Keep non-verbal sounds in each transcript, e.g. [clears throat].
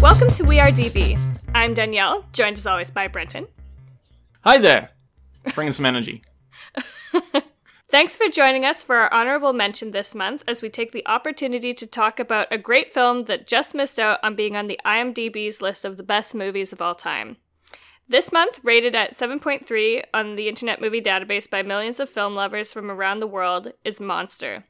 Welcome to We Are DB. I'm Danielle, joined as always by Brenton. Hi there. Bringing some energy. [laughs] Thanks for joining us for our honorable mention this month as we take the opportunity to talk about a great film that just missed out on being on the IMDb's list of the best movies of all time. This month, rated at 7.3 on the Internet Movie Database by millions of film lovers from around the world, is Monster.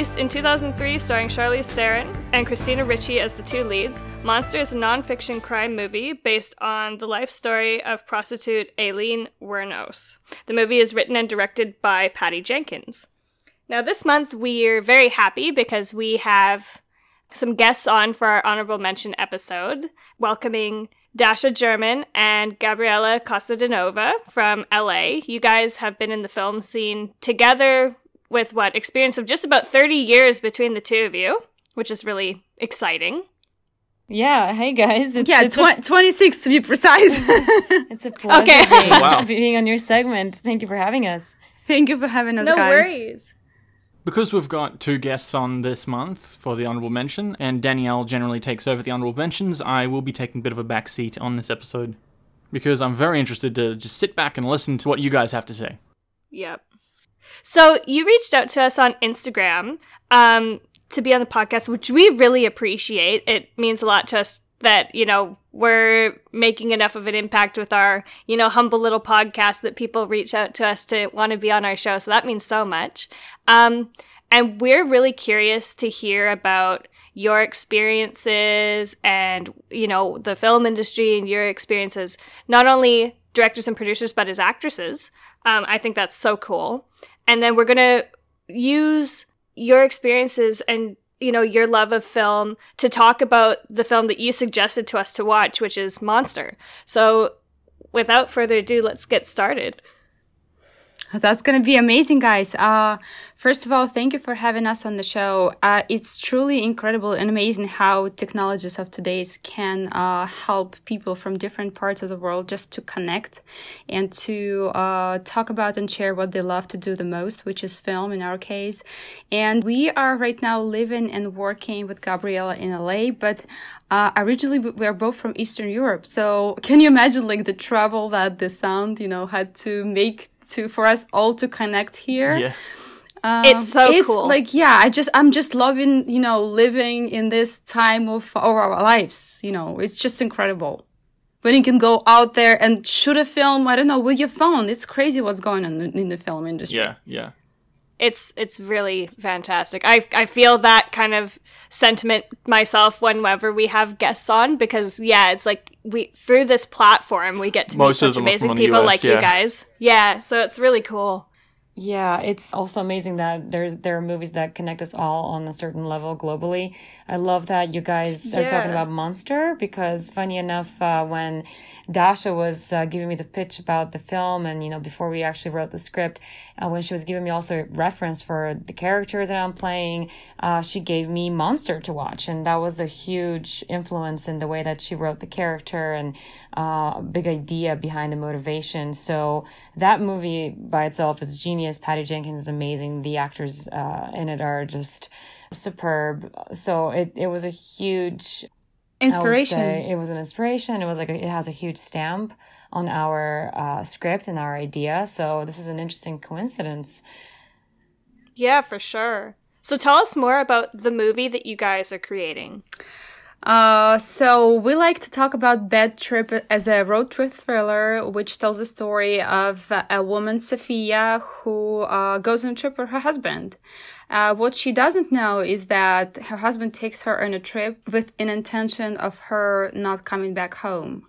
Released in 2003, starring Charlize Theron and Christina Ricci as the two leads, Monster is a non-fiction crime movie based on the life story of prostitute Aileen Wuornos. The movie is written and directed by Patty Jenkins. Now, this month we're very happy because we have some guests on for our honorable mention episode, welcoming Dasha German and Gabriela Kostadinova from LA. You guys have been in the film scene together with what experience of just about 30 years between the two of you, which is really exciting. Yeah, hey guys. It's, yeah, it's tw- a- 26 to be precise. [laughs] it's a pleasure okay. being, [laughs] wow. [laughs] being on your segment. Thank you for having us. Thank you for having us, no guys. worries. Because we've got two guests on this month for the honorable mention, and Danielle generally takes over the honorable mentions, I will be taking a bit of a back seat on this episode. Because I'm very interested to just sit back and listen to what you guys have to say. Yep. So you reached out to us on Instagram um, to be on the podcast, which we really appreciate. It means a lot to us that you know we're making enough of an impact with our you know humble little podcast that people reach out to us to want to be on our show. So that means so much. Um, and we're really curious to hear about your experiences and you know the film industry and your experiences not only directors and producers but as actresses um, i think that's so cool and then we're going to use your experiences and you know your love of film to talk about the film that you suggested to us to watch which is monster. So without further ado let's get started that's going to be amazing, guys. Uh, first of all, thank you for having us on the show. Uh, it's truly incredible and amazing how technologies of today's can uh, help people from different parts of the world just to connect and to uh, talk about and share what they love to do the most, which is film in our case. And we are right now living and working with Gabriela in LA, but uh, originally we are both from Eastern Europe. So can you imagine like the travel that the sound, you know, had to make to for us all to connect here. Yeah. Um, it's so it's cool. Like, yeah, I just, I'm just loving, you know, living in this time of our lives. You know, it's just incredible. When you can go out there and shoot a film, I don't know, with your phone. It's crazy what's going on in the film industry. Yeah, yeah it's it's really fantastic. I I feel that kind of sentiment myself whenever we have guests on because yeah, it's like we through this platform we get to Most meet such amazing people US, like yeah. you guys. Yeah, so it's really cool. Yeah, it's also amazing that there's there are movies that connect us all on a certain level globally. I love that you guys yeah. are talking about Monster because funny enough, uh, when Dasha was uh, giving me the pitch about the film, and you know, before we actually wrote the script, uh, when she was giving me also reference for the character that I'm playing, uh, she gave me Monster to watch, and that was a huge influence in the way that she wrote the character and uh, big idea behind the motivation. So that movie by itself is genius. Patty Jenkins is amazing. The actors uh, in it are just superb. So it, it was a huge inspiration. It was an inspiration. It was like a, it has a huge stamp on our uh, script and our idea. So this is an interesting coincidence. Yeah, for sure. So tell us more about the movie that you guys are creating. Uh, so we like to talk about Bad Trip as a road trip thriller, which tells the story of a woman, Sophia, who uh, goes on a trip with her husband. Uh, what she doesn't know is that her husband takes her on a trip with an intention of her not coming back home.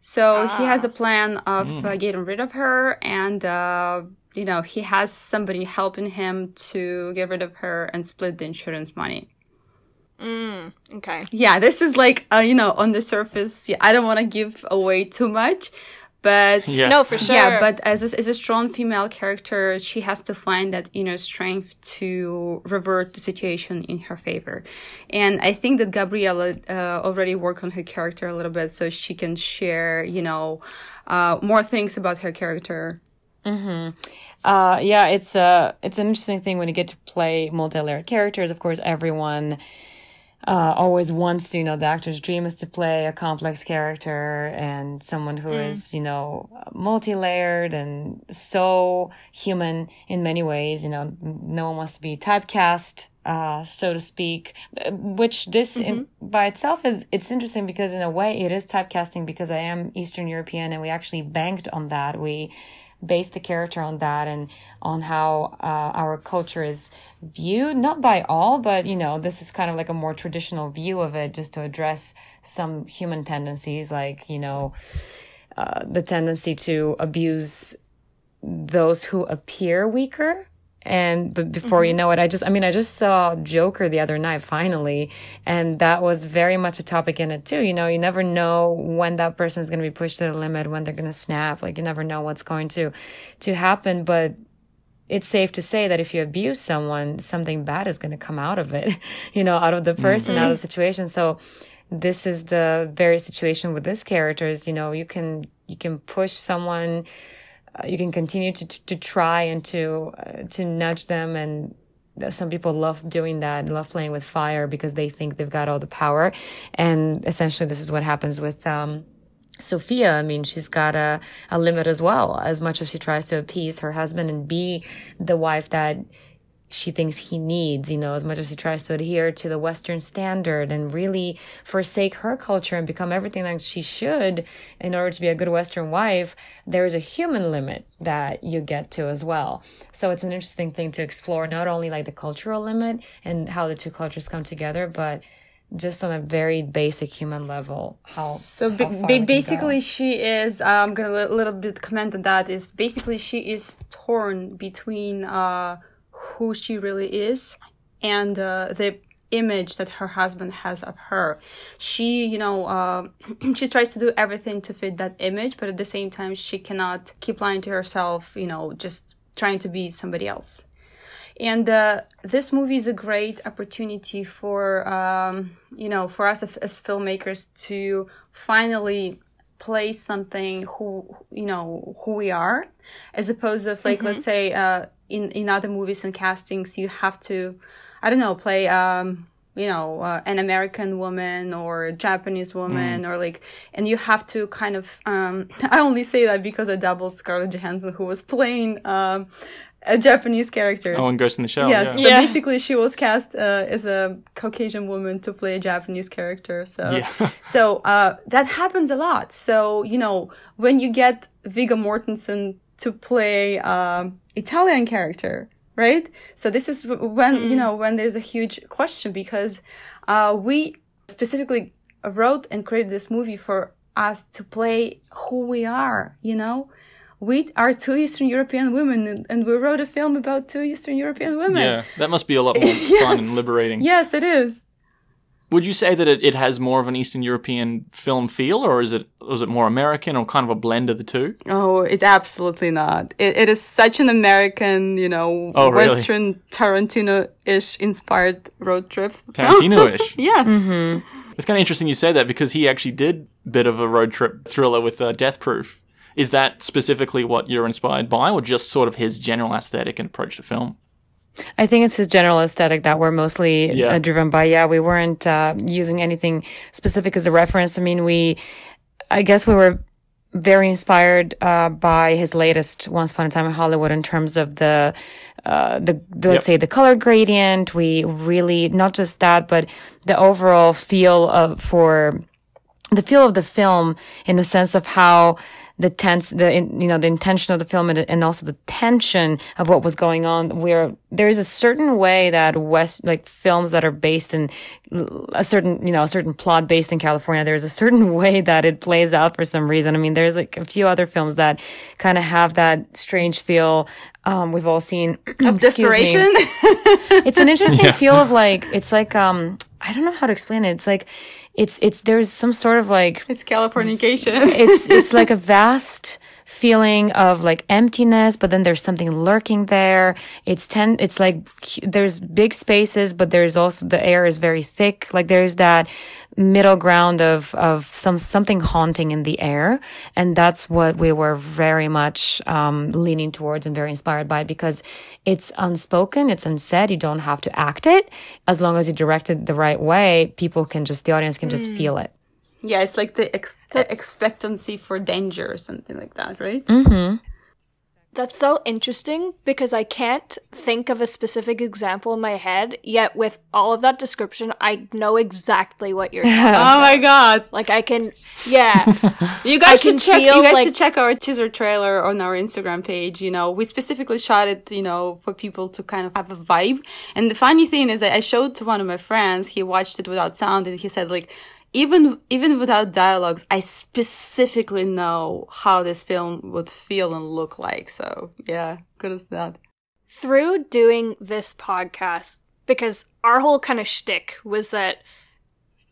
So ah. he has a ah. plan of mm. uh, getting rid of her, and uh, you know he has somebody helping him to get rid of her and split the insurance money. Mm, okay. Yeah, this is like uh, you know on the surface. Yeah, I don't want to give away too much, but Yeah. No, for sure. yeah, but as a, as a strong female character, she has to find that inner strength to revert the situation in her favor. And I think that Gabriela uh, already worked on her character a little bit, so she can share, you know, uh, more things about her character. Uh, yeah, it's uh, it's an interesting thing when you get to play multi-layered characters. Of course, everyone uh, always wants to, you know, the actor's dream is to play a complex character and someone who is, you know, multi-layered and so human in many ways. You know, no one wants to be typecast, uh, so to speak. Which this in, by itself is it's interesting because in a way it is typecasting because I am Eastern European and we actually banked on that. We based the character on that and on how uh, our culture is viewed not by all but you know this is kind of like a more traditional view of it just to address some human tendencies like you know uh, the tendency to abuse those who appear weaker and but before you mm-hmm. know it i just i mean i just saw joker the other night finally. And that was very much a topic in it too. You know you never know when that person is going to be pushed to the limit when they're going to snap. Like you never know what's going to to happen. But it's safe to say that if you abuse someone something bad is going to come out of it [laughs] you know out of the mm-hmm. person out of the mm-hmm. situation. So this is the very situation with this character is you know you can you can push someone uh, you can continue to to try and to uh, to nudge them. And some people love doing that love playing with fire because they think they've got all the power. And essentially this is what happens with um Sophia, I mean, she's got a, a limit as well, as much as she tries to appease her husband and be the wife that she thinks he needs, you know, as much as he tries to adhere to the Western standard and really forsake her culture and become everything that she should in order to be a good Western wife, there is a human limit that you get to as well. So it's an interesting thing to explore, not only like the cultural limit and how the two cultures come together, but just on a very basic human level, how So how ba- basically, she is. I'm gonna a little bit comment on that. Is basically she is torn between uh, who she really is and uh, the image that her husband has of her. She, you know, uh, [clears throat] she tries to do everything to fit that image, but at the same time, she cannot keep lying to herself. You know, just trying to be somebody else. And uh, this movie is a great opportunity for um, you know for us as, as filmmakers to finally play something who you know who we are, as opposed to like let's say uh, in in other movies and castings you have to I don't know play um, you know uh, an American woman or a Japanese woman or like and you have to kind of um, [laughs] I only say that because I doubled Scarlett Johansson who was playing. Um, a Japanese character. Oh, and Ghost in the Shell. Yes. Yeah. So Yeah. basically, she was cast uh, as a Caucasian woman to play a Japanese character. So, Yeah. [laughs] so uh, that happens a lot. So you know, when you get Viggo Mortensen to play um, Italian character, right? So this is when you know when there's a huge question because uh, we specifically wrote and created this movie for us to play who we are. You know. We are two Eastern European women, and- and we wrote a film about two Eastern European women. Yeah, that must be a lot [laughs] more fun and liberating. Yes, it is. Would you say that it, it has more of an Eastern European film feel, or is it was it more American, or kind of a blend of the two? Oh, it's absolutely not. It, it is such an American, you know, Oh, really? Western Tarantino-ish inspired road trip. [laughs] Tarantino-ish. [laughs] yes. It's kind of interesting you say that because he actually did a bit of a road trip thriller with uh, Death Proof. Is that specifically what you're inspired by, or just sort of his general aesthetic and approach to film? I think it's his general aesthetic that we're mostly Yeah. uh, driven by. Yeah, we weren't uh, using anything specific as a reference. I mean, we, I guess we were very inspired uh, by his latest Once Upon a Time in Hollywood in terms of the, uh, the, the let's say the color gradient. We really not just that, but the overall feel of for the feel of the film in the sense of how the tense, the you know the intention of the film and, and also the tension of what was going on. Where there is a certain way that West like films that are based in a certain you know a certain plot based in California. There's a certain [laughs] way that it plays out for some reason. I mean, there's like a few other films that kind of have that strange feel. Um, we've all seen [clears throat] Of desperation. [laughs] it's an interesting feel of like it's like um I don't know how to explain it. It's like it's it's there's some sort of like It's Californication. it's it's [laughs] like a vast feeling of like emptiness but then there's something lurking there. It's ten it's like there's big spaces but there's also the air is very thick. Like there's that middle ground of of some something haunting in the air. And that's what we were very much um, leaning towards and very inspired by because it's unspoken it's unsaid you don't have to act it. As long as you direct it the right way people can just the audience can just feel it yeah, it's like the ex- expectancy for danger or something like that, right? Mm-hmm. That's so interesting because I can't think of a specific example in my head, yet with all of that description, I know exactly what you're [laughs] talking oh about. my god. Like I can yeah. [laughs] You guys I should check feel you guys like- should check our teaser trailer on our Instagram page, you know. We specifically shot it, you know, for people to kind of have a vibe. And the funny thing is that I showed to one of my friends, he watched it without sound and he said like even even without dialogues, I specifically know how this film would feel and look like. So yeah, good as that. through doing this podcast, because our whole kind of shtick was that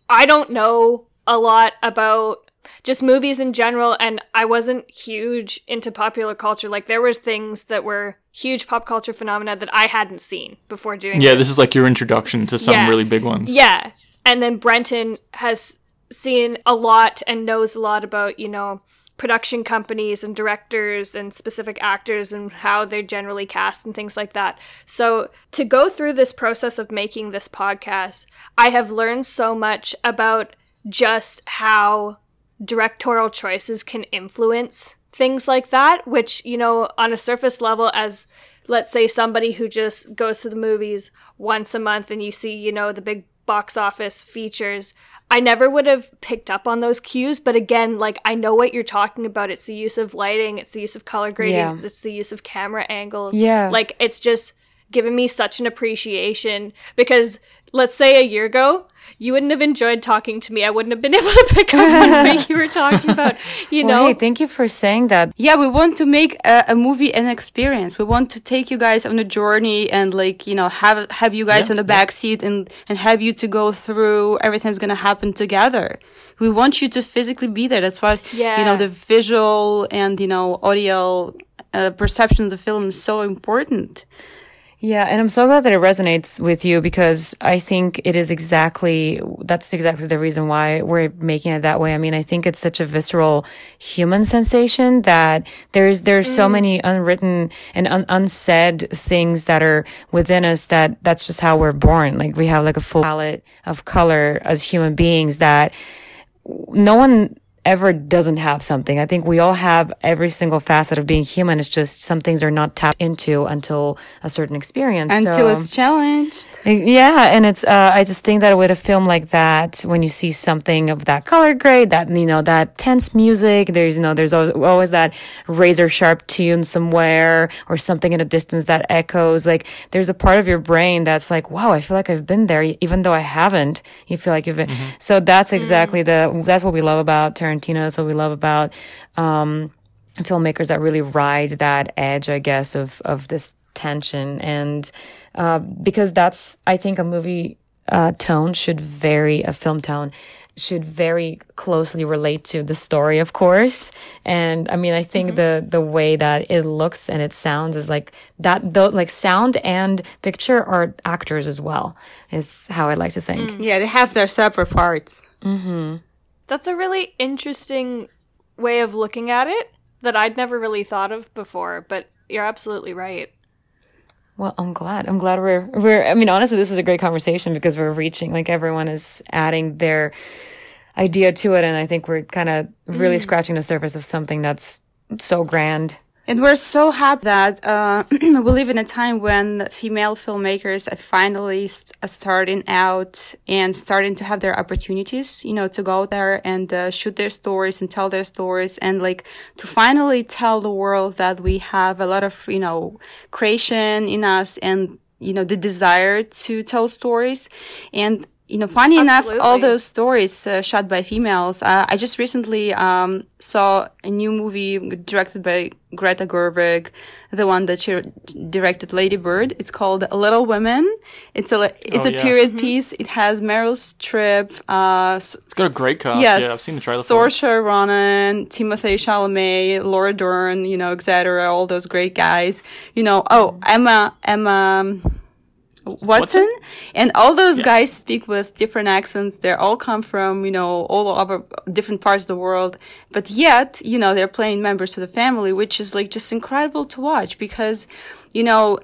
I don't know a lot about just movies in general, and I wasn't huge into popular culture. Like there was things that were huge pop culture phenomena that I hadn't seen before doing. Yeah, this is like your introduction to some Yeah. really big ones. Yeah. And then Brenton has seen a lot and knows a lot about, you know, production companies and directors and specific actors and how they're generally cast and things like that. So, to go through this process of making this podcast, I have learned so much about just how directorial choices can influence things like that, which, you know, on a surface level, as let's say somebody who just goes to the movies once a month and you see, you know, the big box office features, I never would have picked up on those cues. But again, like, I know what you're talking about. It's the use of lighting, it's the use of color grading, Yeah. it's the use of camera angles. Yeah. Like, it's just given me such an appreciation because let's say a year ago, you wouldn't have enjoyed talking to me. I wouldn't have been [laughs] able to pick up on what you were talking about. You well, know, hey thank you for saying that Yeah, we want to make a, a movie an experience. We want to take you guys on a journey and like, you know, have have you guys Yeah, on the back seat and and have you to go through everything's going to happen together. We want you to physically be there. That's why you know the visual and you know audio uh, perception of the film is so important. Yeah, and I'm so glad that it resonates with you because I think it is exactly that's exactly the reason why we're making it that way. I mean, I think it's such a visceral human sensation that there's there's so mm. many unwritten and un- unsaid things that are within us that that's just how we're born. Like we have like a full palette of color as human beings that no one ever doesn't have something. I think we all have every single facet of being human. It's just some things are not tapped into until a certain experience. Until So- it's challenged. Eh, yeah, and it's uh, I just think that with a film like that, when you see something of that color grade, that you know that tense music, there's you know there's always, always that razor sharp tune somewhere or something in a distance that echoes. Like there's a part of your brain that's like, wow, I feel like I've been there, even though I haven't. You feel like you've been. Mm-hmm. So that's mm. exactly the that's what we love about Tarantino. That's what we love about. Um, filmmakers that really ride that edge, I guess, of of this tension, and uh, because that's, I think, a movie uh, tone should vary, a film tone should very closely relate to the story, of course. And I mean, I think the the way that it looks and it sounds is like that. Though, like sound and picture are actors as well. Is how I like to think. Yeah, they have their separate parts. That's a really interesting way of looking at it that I'd never really thought of before, but you're absolutely right. Well, I'm glad. I'm glad we're we're. I mean, honestly, this is a great conversation because we're reaching like everyone is adding their idea to it, and I think we're kind of really mm. scratching the surface of something that's so grand. And we're so happy that uh, [clears throat] we live in a time when female filmmakers are finally st- starting out and starting to have their opportunities, you know, to go there and uh, shoot their stories and tell their stories and like to finally tell the world that we have a lot of, you know, creation in us and, you know, the desire to tell stories. And you know, funny Absolutely. enough, all those stories uh, shot by females. Uh, I just recently um, saw a new movie directed by Greta Gerwig, the one that she directed Lady Bird. It's called Little Women. It's a it's Oh, a yeah. period piece. It has Meryl Streep, uh, It's got a great cast. yes, yeah, I've seen the trailer for it. Saoirse Ronan, Timothée Chalamet, Laura Dern, you know, etc. All those great guys. You know, oh Emma Emma. Watson, Watson? and all those Yeah. guys speak with different accents. They all come from, you know, all over different parts of the world. But yet, you know, they're playing members of the family, which is like just incredible to watch because, you know,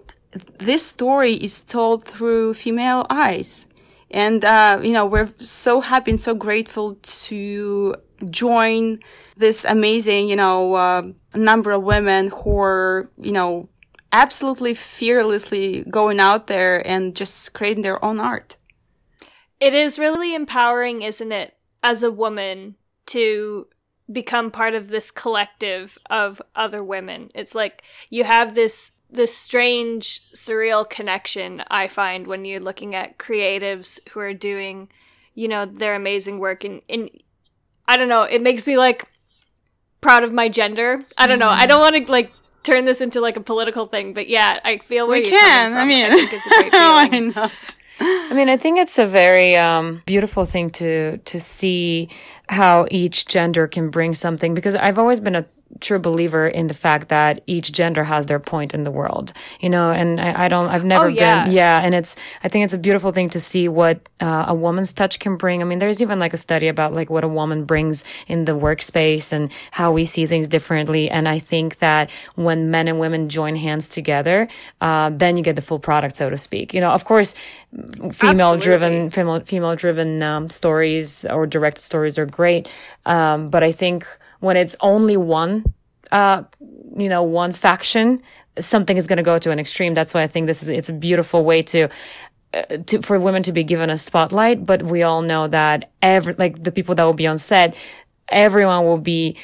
this story is told through female eyes. And, uh, you know, we're so happy and so grateful to join this amazing, you know, uh, number of women who are, you know, absolutely fearlessly going out there and just creating their own art. It is really empowering, isn't it, as a woman to become part of this collective of other women. It's like you have this this strange surreal connection I find when you're looking at creatives who are doing, you know, their amazing work and, and I don't know, it makes me like proud of my gender. I don't know. I mm-hmm. don't want to like turn this into like a political thing, but yeah, I feel where we you're can. coming I from. mean, I think it's a great [laughs] why not? I mean, I think it's a very um, beautiful thing to to see how each gender can bring something because I've always been a true believer in the fact that each gender has their point in the world, you know, and I, I don't, I've never Oh, yeah. been, yeah, and it's, I think it's a beautiful thing to see what uh, a woman's touch can bring. I mean, there's even like a study about like what a woman brings in the workspace and how we see things differently. And I think that when men and women join hands together, uh, then you get the full product, so to speak. You know, of course, female driven female female driven um, stories or directed stories are great um, but i think when it's only one uh, you know one faction something is going to go to an extreme. That's why i think this is it's a beautiful way to uh, to, for women to be given a spotlight, but we all know that every, like the people that will be on set, everyone will be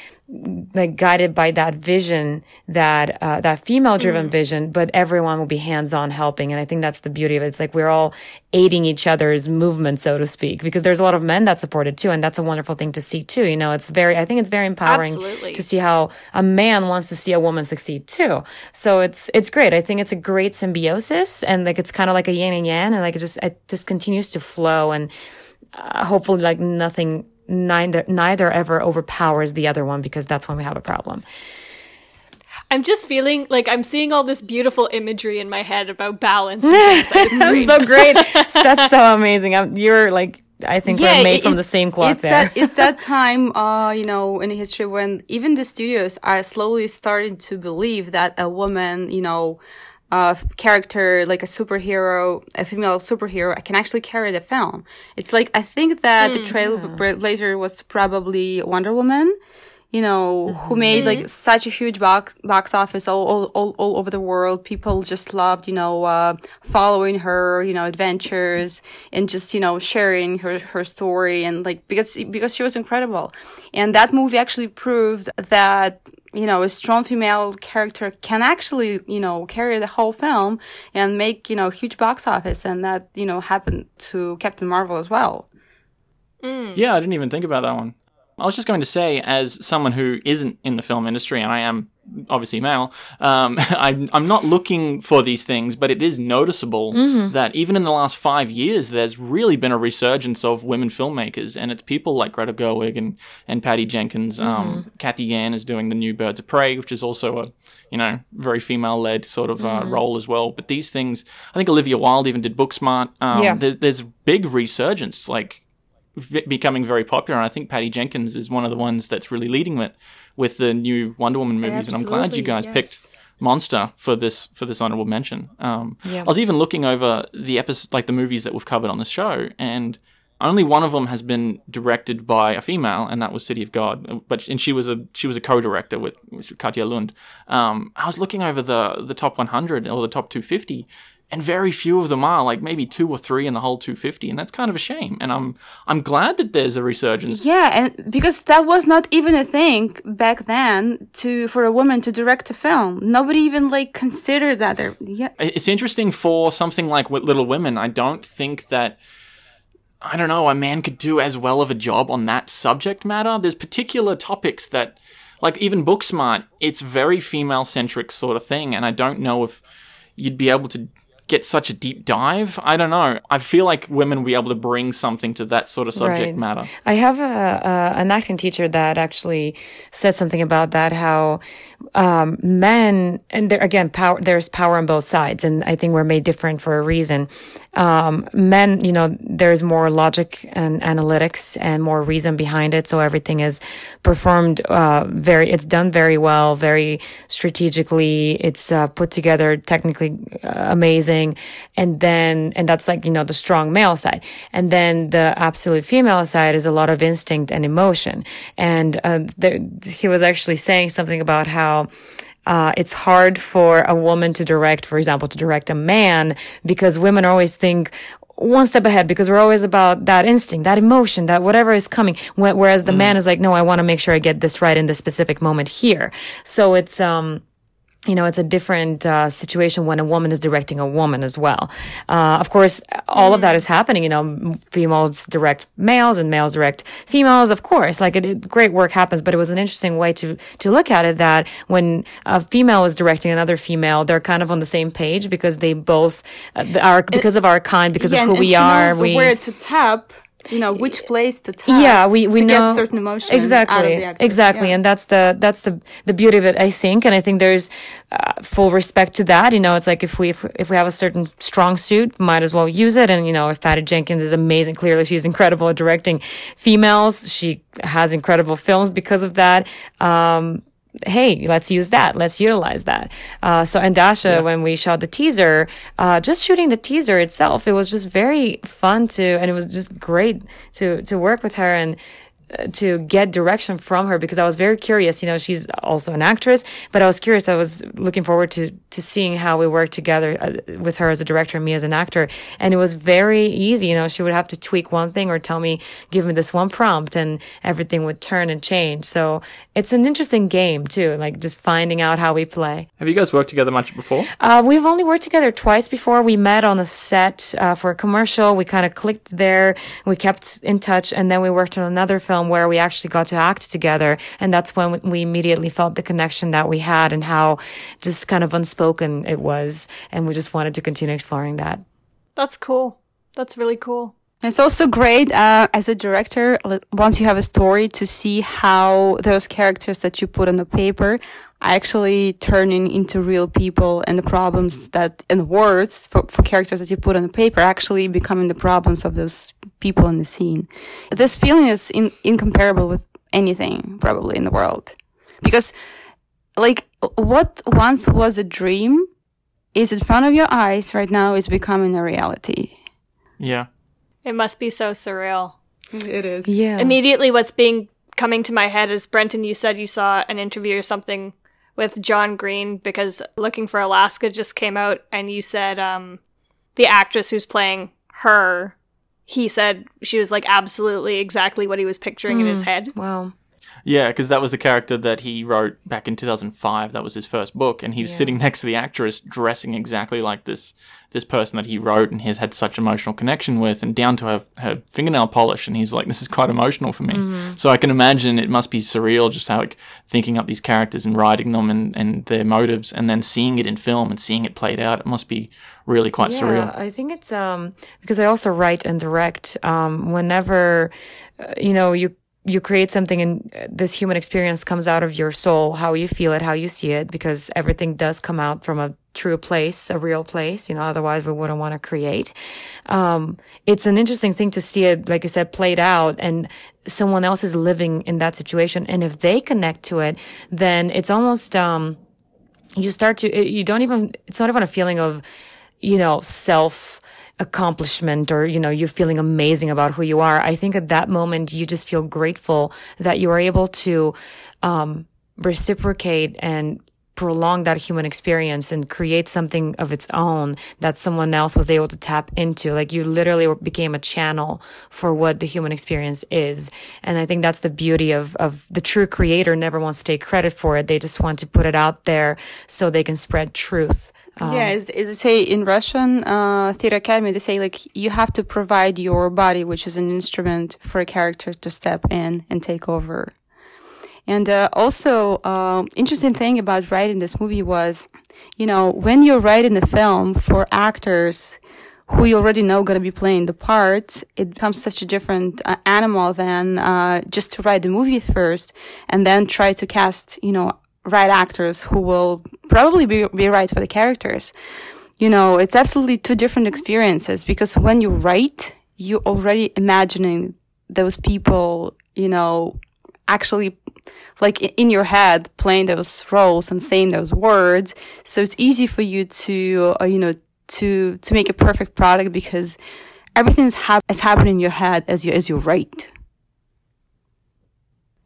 like guided by that vision, that, uh, that female driven vision, but everyone will be hands on helping. And I think that's the beauty of it. It's like we're all aiding each other's movement, so to speak, because there's a lot of men that support it too. And that's a wonderful thing to see too. You know, it's very, I think it's very empowering Absolutely. to see how a man wants to see a woman succeed too. So it's, it's great. I think it's a great symbiosis and like it's kind of like a yin and yang and like it just, it just continues to flow and uh, hopefully like nothing, neither, neither ever overpowers the other one because that's when we have a problem. I'm just feeling like I'm seeing all this beautiful imagery in my head about balance. Things. [laughs] It's so great. [laughs] That's so amazing. I'm, you're like, I think we're made it- from the same cloth it's there. That, it's that [laughs] time, uh, you know, in history when even the studios are slowly starting to believe that a woman, you know, uh, character like a superhero, a female superhero, I can actually carry the film. It's like I think that the trailblazer was probably Wonder Woman. You know, who made like such a huge box box office all, all, all, all over the world. People just loved, you know, uh, following her, you know, adventures and just, you know, sharing her, her story and like, because, because she was incredible. And that movie actually proved that, you know, a strong female character can actually, you know, carry the whole film and make, you know, huge box office. And that, you know, happened to Captain Marvel as well. Mm. Yeah, I didn't even think about that one. I was just going to say, as someone who isn't in the film industry, and I am obviously male, um, [laughs] I'm, I'm not looking for these things, but it is noticeable that even in the last five years, there's really been a resurgence of women filmmakers, and it's people like Greta Gerwig and, and Patty Jenkins. Um, Cathy Yan is doing the new Birds of Prey, which is also a, you know, very female-led sort of uh, role as well. But these things, I think Olivia Wilde even did Booksmart. Um, Yeah. there's, there's big resurgence, like v- becoming very popular. And I think Patty Jenkins is one of the ones that's really leading it with the new Wonder Woman movies. And I'm glad you guys yes. picked Monster for this for this honorable mention. Um, Yeah. I was even looking over the episode, like the movies that we've covered on the show, and only one of them has been directed by a female, and that was City of God. But and she was a she was a co-director with, with Kátia Lund. Um, I was looking over the the top 100 or the top 250, and very few of them are like maybe two or three in the whole 250, and that's kind of a shame. And I'm I'm glad that there's a resurgence. Yeah, and because that was not even a thing back then to for a woman to direct a film. Nobody even like considered that. There, yeah, It's interesting for something like with Little Women. I don't think that I don't know, a man could do as well of a job on that subject matter. There's particular topics that, like even Booksmart, it's very female centric sort of thing, and I don't know if you'd be able to get such a deep dive. I don't know. I feel like women will be able to bring something to that sort of subject right. matter. I have a, a, an acting teacher that actually said something about that. How um, men and there again, power. There's power on both sides, and I think we're made different for a reason. Um, men, you know, there's more logic and analytics and more reason behind it, so everything is performed uh, very. It's done very well, very strategically. It's uh, put together, technically uh, amazing and then, and that's like, you know, the strong male side. And then the absolute female side is a lot of instinct and emotion. And uh, there, he was actually saying something about how, uh, it's hard for a woman to direct, for example, to direct a man because women always think one step ahead because we're always about that instinct, that emotion, that whatever is coming. Whereas the mm. man is like, no, I want to make sure I get this right in this specific moment here. So it's, um, you know, it's a different uh, situation when a woman is directing a woman as well. Uh, of course, all of that is happening. You know, females direct males and males direct females. Of course, like it, it, great work happens, but it was an interesting way to to look at it. That when a female is directing another female, they're kind of on the same page because they both uh, are because of our kind, because yeah, of who we are. we where to tap you know which place to tap yeah we, we to know get certain emotions exactly exactly yeah. and that's the that's the the beauty of it i think and i think there's uh, full respect to that you know it's like if we if, if we have a certain strong suit might as well use it and you know if patty jenkins is amazing clearly she's incredible at directing females she has incredible films because of that um hey, let's use that. Let's utilize that. Uh, so, and Dasha, yeah. when we shot the teaser, uh, just shooting the teaser itself, it was just very fun to, and it was just great to, to work with her and, to get direction from her because I was very curious. You know, she's also an actress, but I was curious. I was looking forward to to seeing how we work together uh, with her as a director and me as an actor. And it was very easy. You know, she would have to tweak one thing or tell me, give me this one prompt, and everything would turn and change. So it's an interesting game too, like just finding out how we play. Have you guys worked together much before? Uh, we've only worked together twice before. We met on a set uh, for a commercial. We kind of clicked there. We kept in touch, and then we worked on another film film where we actually got to act together. And that's when we immediately felt the connection that we had and how just kind of unspoken it was. And we just wanted to continue exploring that. That's cool. That's really cool. It's also great uh, as a director, once you have a story, to see how those characters that you put on the paper are actually turning into real people and the problems that and words for, for characters that you put on the paper actually becoming the problems of those people in the scene. This feeling is in, incomparable with anything probably in the world because like what once was a dream is in front of your eyes right now is becoming a reality. Yeah. It must be so surreal. It is. Yeah. Immediately what's being coming to my head is Brenton you said you saw an interview or something with John Green because Looking for Alaska just came out and you said um the actress who's playing her he said she was like absolutely exactly what he was picturing mm. in his hmm. head. Wow. Yeah, because that was a character that he wrote back in 2005. That was his first book, and he was yeah. sitting next to the actress, dressing exactly like this this person that he wrote and has had such emotional connection with, and down to her, her fingernail polish. And he's like, "This is quite emotional for me." Mm-hmm. So I can imagine it must be surreal, just how like thinking up these characters and writing them and and their motives, and then seeing it in film and seeing it played out. It must be really quite yeah, surreal. I think it's um because I also write and direct. Um, whenever uh, you know you you create something and this human experience comes out of your soul, how you feel it, how you see it, because everything does come out from a true place, a real place, you know, otherwise we wouldn't want to create. Um, it's an interesting thing to see it, like you said, played out and someone else is living in that situation. And if they connect to it, then it's almost, um, you start to, you don't even, it's not even a feeling of, you know, self, accomplishment or, you know, you're feeling amazing about who you are. I think at that moment, you just feel grateful that you are able to, um, reciprocate and prolong that human experience and create something of its own that someone else was able to tap into. Like you literally became a channel for what the human experience is. And I think that's the beauty of, of the true creator never wants to take credit for it. They just want to put it out there so they can spread truth Um, yeah, as, as they say in Russian uh, theater academy, they say like you have to provide your body, which is an instrument for a character to step in and take over. And uh, also, uh, interesting thing about writing this movie was, you know, when you're writing a film for actors who you already know going to be playing the parts, it becomes such a different uh, animal than uh, just to write the movie first and then try to cast, you know, right actors who will probably be, be right for the characters. You know, it's absolutely two different experiences because when you write, you're already imagining those people, you know, actually like in your head playing those roles and saying those words. So it's easy for you to, uh, you know, to, to make a perfect product because everything hap- is happening in your head as you, as you write.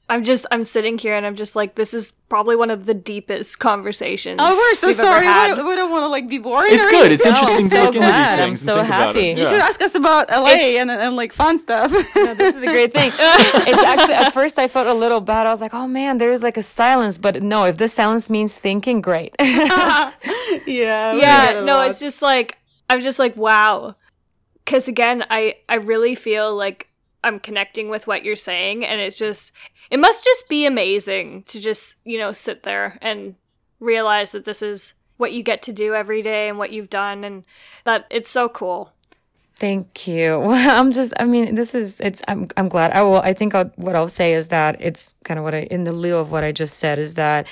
I'm just I'm sitting here and I'm just like this is probably one of the deepest conversations. Oh, we're so sorry. We don't, we don't, want to like be boring. It's good. It's interesting to look into these things. I'm so happy. You should ask us about LA and, and like fun stuff. [laughs] no, this is a great thing. [laughs] it's actually at first I felt a little bad. I was like, oh man, there's like a silence, but no, if this silence means thinking, great. [laughs] yeah. Yeah. No, it's just like I'm just like wow, because again, I I really feel like I'm connecting with what you're saying and it's just it must just be amazing to just, you know, sit there and realize that this is what you get to do every day and what you've done and that it's so cool. Thank you. [laughs] Well, I'm just, I mean, this is, it's, I'm, I'm glad. I will, I think I'll, what I'll say is that it's kind of what I, in the lieu of what I just said is that,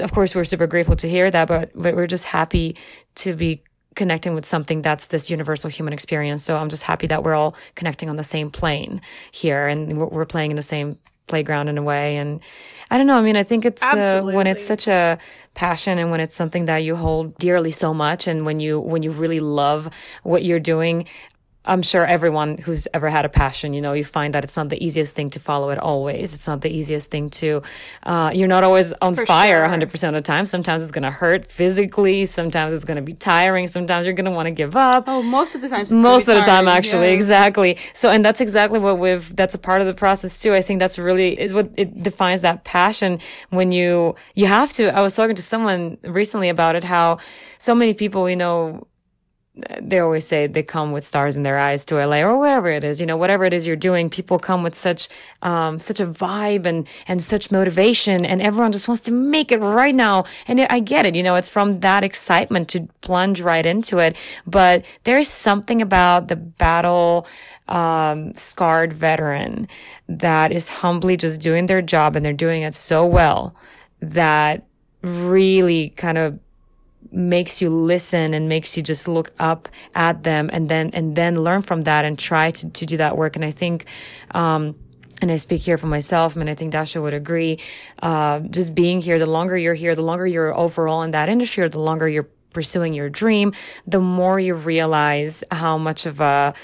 of course, we're super grateful to hear that, but, but we're just happy to be connecting with something that's this universal human experience. So I'm just happy that we're all connecting on the same plane here and we're playing in the same playground in a way. And I don't know. I mean, I think it's uh, when it's such a passion and when it's something that you hold dearly so much and when you when you really love what you're doing I'm sure everyone who's ever had a passion, you know, you find that it's not the easiest thing to follow it always. It's not the easiest thing to, uh, you're not always on For fire sure. 100% of the time. Sometimes it's going to hurt physically. Sometimes it's going to be tiring. Sometimes you're going to want to give up. Oh, most of the time. Most of the time, actually. Yeah. Exactly. So, and that's exactly what we've, that's a part of the process too. I think that's really, is what it defines that passion when you, you have to, I was talking to someone recently about it, how so many people, you know, they always say they come with stars in their eyes to LA or whatever it is, you know, whatever it is you're doing, people come with such, um, such a vibe and, and such motivation and everyone just wants to make it right now. And it, I get it, you know, it's from that excitement to plunge right into it. But there's something about the battle, um, scarred veteran that is humbly just doing their job and they're doing it so well that really kind of makes you listen and makes you just look up at them and then and then learn from that and try to, to do that work and i think um, and I speak here for myself, I and I think Dasha would agree. Uh, just being here, the longer you're here, the longer you're overall in that industry, or the longer you're pursuing your dream, the more you realize how much of a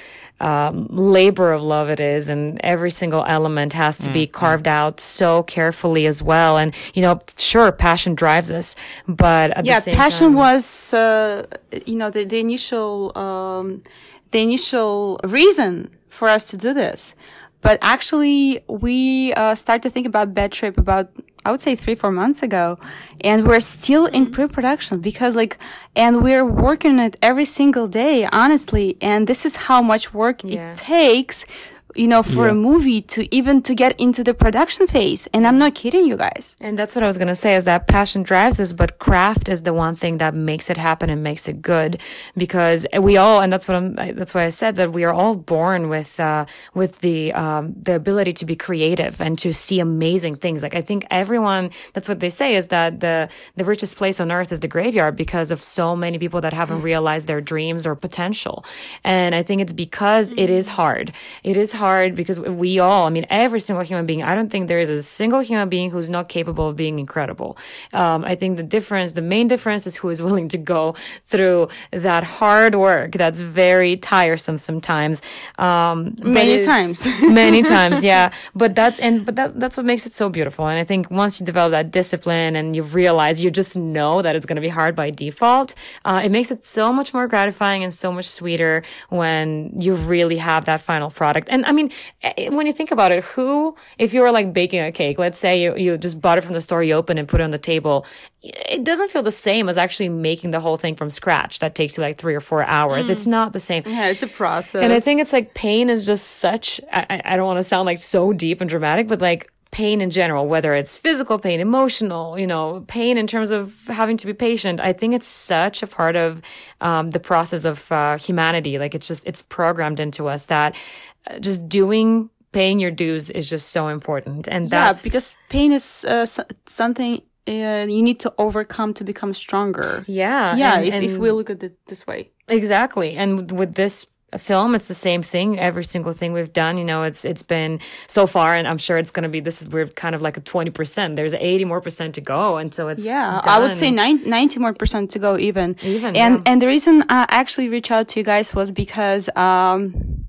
um, labor of love it is, and every single element has to mm, be carved mm. out so carefully as well. And you know, sure, passion drives us, but yeah, passion time, was uh, you know the the initial um, the initial reason for us to do this. But actually, we uh, start to think about Bad Trip about I would say three, four months ago. And we're still in mm-hmm. pre-production because like, and we're working it every single day, honestly. And this is how much work yeah. it takes you know, for yeah. a movie to even to get into the production phase. And I'm not kidding you guys. And that's what I was going to say is that passion drives us, but craft is the one thing that makes it happen and makes it good because we all, and that's what I'm, that's why I said that we are all born with, uh, with the, um, the ability to be creative and to see amazing things. Like I think everyone, that's what they say is that the, the richest place on earth is the graveyard because of so many people that haven't realized their dreams or potential. And I think it's because it is hard. It is hard because we all, I mean, every single human being, I don't think there is a single human being who's not capable of being incredible. Um, I think the difference, the main difference is who is [laughs] willing to go through that hard work that's very tiresome sometimes. Um, many times. [laughs] many [laughs] times, yeah. But that's, and, but that, that's what makes it so beautiful. And I think once you develop that discipline and you realize you just know that it's going to be hard by default, uh, it makes it so much more gratifying and so much sweeter when you really have that final product. And I mean, eh, when you think about it, who, if you were like baking a cake, let's say you, you just bought it from the store, you open and put it on the table, it doesn't feel the same as actually making the whole thing from scratch. That takes you like three or four hours. Mm. It's not the same. Yeah, it's a process. And I think it's like pain is just such, I, I don't want to sound like so deep and dramatic, but like pain in general, whether it's physical pain, emotional, you know, pain in terms of having to be patient. I think it's such a part of um, the process of uh, humanity. Like it's just, it's programmed into us that uh, just doing, paying your dues is just so important. And that's yeah, because pain is uh, something uh, you need to overcome to become stronger. Yeah. Yeah. And, if, and if we look at it this way. Exactly. And with this a film it's the same thing every single thing we've done you know it's it's been so far and i'm sure it's going to be this is we're kind of like a 20% there's 80 more percent to go until it's yeah done. i would say 90 more percent to go even even and yeah. and the reason i actually reached out to you guys was because um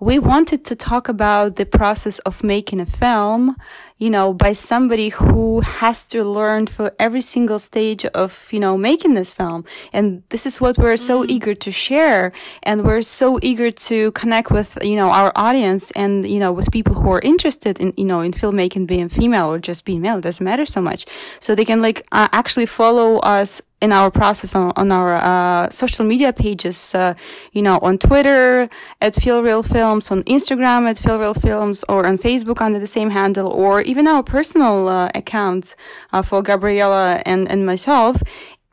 we wanted to talk about the process of making a film you know, by somebody who has to learn for every single stage of, you know, making this film. And this is what we're so mm-hmm. eager to share. And we're so eager to connect with, you know, our audience and, you know, with people who are interested in, you know, in filmmaking being female or just being male. It doesn't matter so much. So they can like uh, actually follow us in our process on, on our uh, social media pages, uh, you know, on Twitter at Feelreal Films, on Instagram at Feelreal Films, or on Facebook under the same handle, or even our personal uh, accounts uh, for Gabriela and, and myself,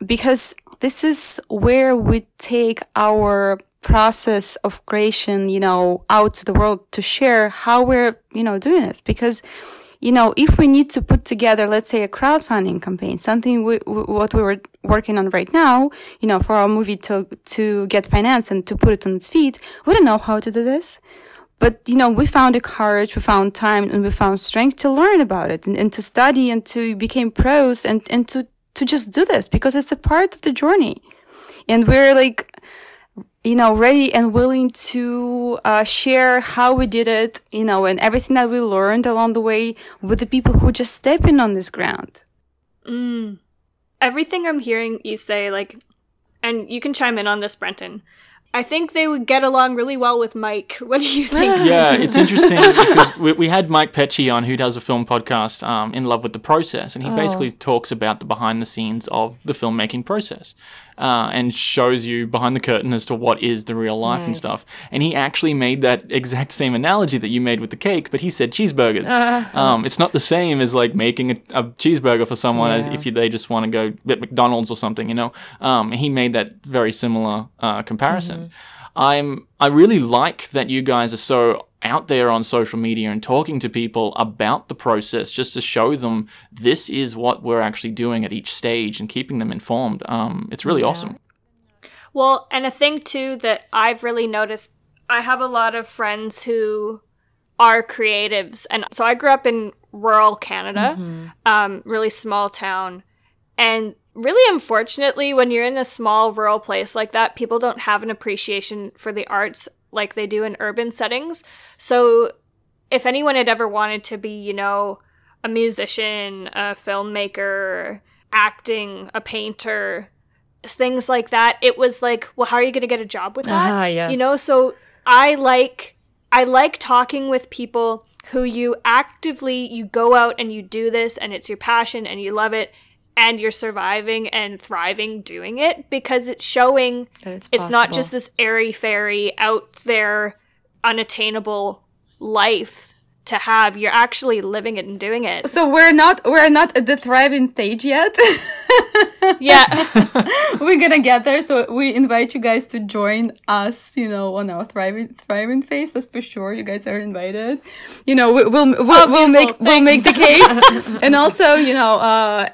because this is where we take our process of creation, you know, out to the world to share how we're, you know, doing it. Because you know, if we need to put together, let's say, a crowdfunding campaign, something we, what we were working on right now, you know, for our movie to to get finance and to put it on its feet, we don't know how to do this. But, you know, we found the courage, we found time, and we found strength to learn about it and, and to study and to become pros and, and to, to just do this because it's a part of the journey. And we're like, you know, ready and willing to uh, share how we did it, you know, and everything that we learned along the way with the people who just step in on this ground. Mm. Everything I'm hearing you say, like, and you can chime in on this, Brenton. I think they would get along really well with Mike. [laughs] What do you think? [laughs] yeah, it's interesting because we, we, had Mike Pecci on, who does a film podcast, um, In Love with the Process, and he oh. basically talks about the behind the scenes of the filmmaking process uh, and shows you behind the curtain as to what is the real life nice. and stuff. And he actually made that [laughs] exact same analogy that you made with the cake, but he said cheeseburgers. [laughs] Um, it's not the same as like making a, a cheeseburger for someone yeah. as if you, they just want to go at McDonald's or something, you know. Um, he made that very similar uh, comparison. Mm-hmm. I'm I really like that you guys are so out there on social media and talking to people about the process just to show them this is what we're actually doing at each stage and keeping them informed. Um, it's really yeah. awesome. Well, and a thing too that I've really noticed, I have a lot of friends who are creatives, and so I grew up in rural Canada, mm-hmm. um, really small town, and really unfortunately, when you're in a small rural place like that, people don't have an appreciation for the arts like they do in urban settings. So if anyone had ever wanted to be, you know, a musician, a filmmaker, acting, a painter, things like that, it was like, well, how are you going to get a job with that? Uh, yes. You know, so I like I like talking with people who you actively you go out and you do this and it's your passion and you love it and you're surviving and thriving doing it because it's showing it's, it's not just this airy fairy out there unattainable life to have you're actually living it and doing it. So we're not we're not at the thriving stage yet. [laughs] Yeah. [laughs] We're gonna get there. So we invite you guys to join us you know on our thriving thriving phase that's for sure. You guys are invited. You know we, will we'll, we'll, we'll make Thanks. we'll make the cake. [laughs] And also you know uh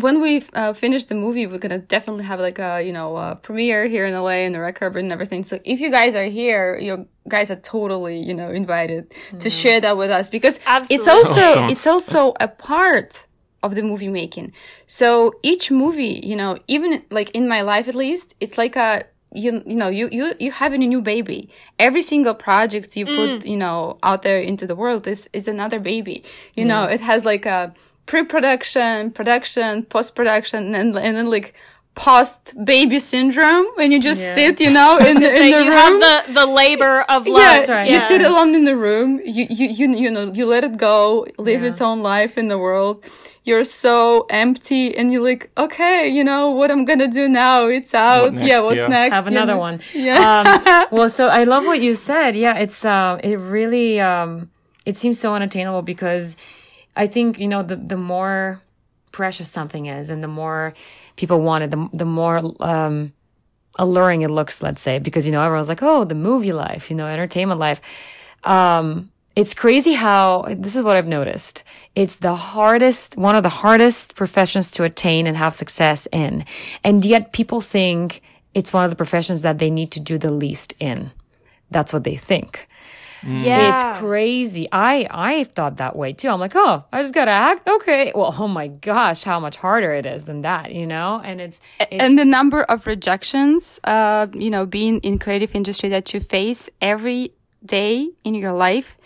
when we uh, finish the movie we're gonna definitely have like a you know a premiere here in la and the red carpet and everything. So if you guys are here you guys are totally you know invited mm. to share that with us because Absolutely. it's also awesome. it's also a part of the movie making. So each movie, you know, even like in my life at least, it's like a you you know you you you having a new baby. Every single project you mm. put you know out there into the world is is another baby. You mm. know, it has like a pre-production, production, post-production, and and then like post baby syndrome when you just Yeah. sit, you know, [laughs] in, the- in Say the you room. have the, the labor of love. yeah, right. you Yeah. sit alone in the room. You, you, you, you know, you let it go, live Yeah. its own life in the world. You're so empty, and you're like, okay, you know what I'm gonna do now? It's out. next? yeah, what's Yeah. next? have another know? one. Yeah. Um, [laughs] well, so I love what you said. Yeah, it's uh, it really um, it seems so unattainable because I think you know the the more precious something is, and the more people want it, the the more um, alluring it looks. Let's say because you know everyone's like, oh, the movie life, you know, entertainment life. Um, it's crazy how this is what I've noticed. It's the hardest, one of the hardest professions to attain and have success in. And yet people think it's one of the professions that they need to do the least in. That's what they think. Yeah. It's crazy. I I thought that way too. I'm like, oh, I just gotta act. Okay. Well, oh my gosh, how much harder it is than that, you know? And it's, it's and the number of rejections, uh, you know, being in creative industry that you face every day in your life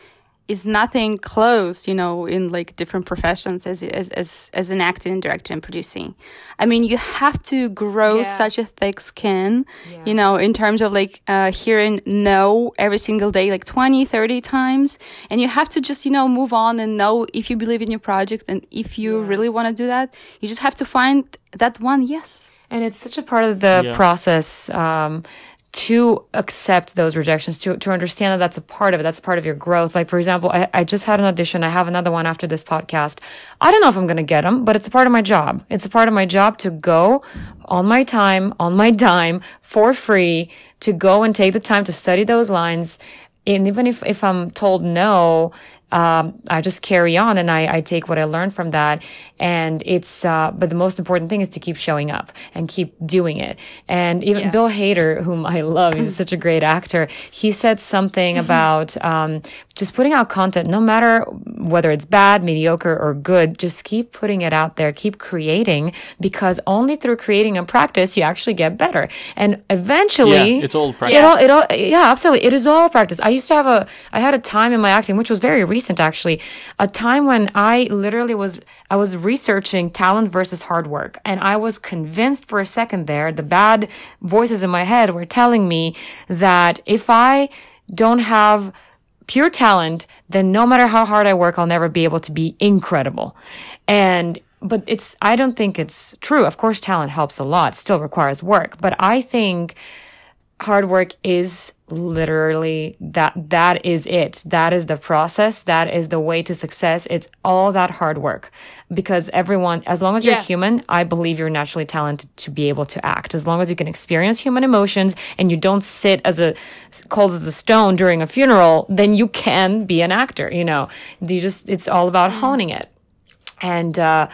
is nothing close, you know, in like different professions as as as, as an acting and director and producing. I mean, you have to grow Yeah. such a thick skin, you know, in terms of like uh, hearing no every single day, like 20, 30 times. And you have to just, you know, move on and know if you believe in your project and if you really want to do that, you just have to find that one yes. And it's such a part of the Yeah. process um, to accept those rejections, to to understand that that's a part of it. That's part of your growth. Like for example, I, I just had an audition. I have another one after this podcast. I don't know if I'm going to get them, but it's a part of my job. It's a part of my job to go on my time, on my dime, for free, to go and take the time to study those lines. And even if if I'm told no, um, I just carry on and I, I take what I learned from that. And it's, uh, but the most important thing is to keep showing up and keep doing it. And even Yeah. Bill Hader, whom I love, he's [laughs] such a great actor. He said something about, um, just putting out content, no matter whether it's bad, mediocre, or good, just keep putting it out there, keep creating because only through creating and practice, you actually get better. And eventually, Yeah, it's all practice. it all, it all, yeah, absolutely. It is all practice. I used to have a, I had a time in my acting, which was very recent actually, a time when I literally was, I was researching talent versus hard work. And I was convinced for a second there, the bad voices in my head were telling me that if I don't have pure talent, then no matter how hard I work, I'll never be able to be incredible. And but it's I don't think it's true. Of course talent helps a lot, still requires work, but I think hard work is literally that that is it. That is the process. That is the way to success. It's all that hard work. Because everyone as long as you're human i believe you're naturally talented to be able to act. As long as you can experience human emotions and you don't sit as a cold as a stone during a funeral then you can be an actor you know. You just it's all about honing it. And uh,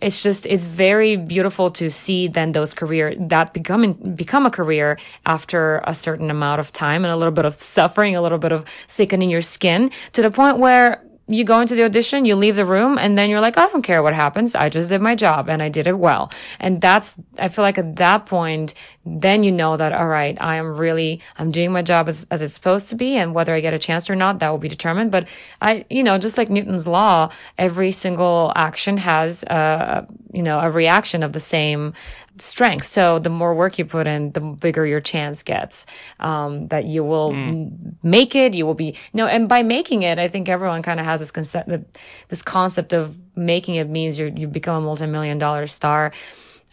it's just it's very beautiful to see then those career that becoming become a career after a certain amount of time and a little bit of suffering a little bit of thickening your skin to the point where you go into the audition, you leave the room, and then you're like, I don't care what happens. I just did my job and I did it well. And that's, I feel like at that point, then you know that, all right, I am really, I'm doing my job as, as it's supposed to be. And whether I get a chance or not, that will be determined. But I, you know, just like Newton's law, every single action has, uh, you know, a reaction of the same strength. So the more work you put in, the bigger your chance gets um, that you will m- make it. You will be no, and by making it, I think everyone kind of has this concept, this concept of making it means you you become a multi-million dollar star.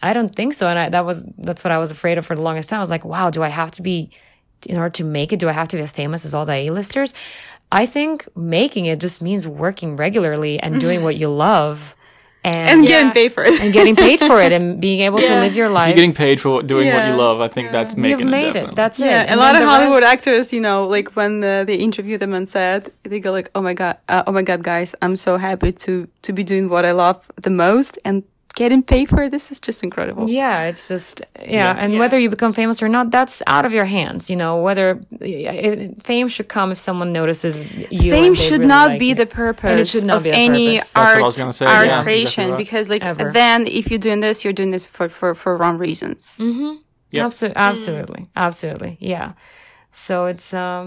I don't think so, and I, that was that's what I was afraid of for the longest time. I was like, wow, do I have to be in order to make it? Do I have to be as famous as all the A-listers? I think making it just means working regularly and [laughs] doing what you love. And, and getting paid for it. and getting paid for it [laughs] and being able to live your If life. you're getting paid for doing what you love, I think that's making You've made it. it. definitely. That's it. Yeah, a lot of Hollywood rest- actors, you know, like when uh, they interview them and said, they go like, "Oh my god, uh, oh my god, guys, I'm so happy to to be doing what I love the most and getting paid for it. This is just incredible." Yeah, it's just yeah, Yeah. and Yeah. whether you become famous or not, that's out of your hands. You know, whether it, fame should come if someone notices you. Fame should really not like be you. the purpose And it should not of be any purpose. That's what art, I was gonna say, art yeah, creation exactly right. because like Ever. then if you're doing this, you're doing this for for for wrong reasons. Yep. Absolutely, absolutely, absolutely. Yeah. So it's um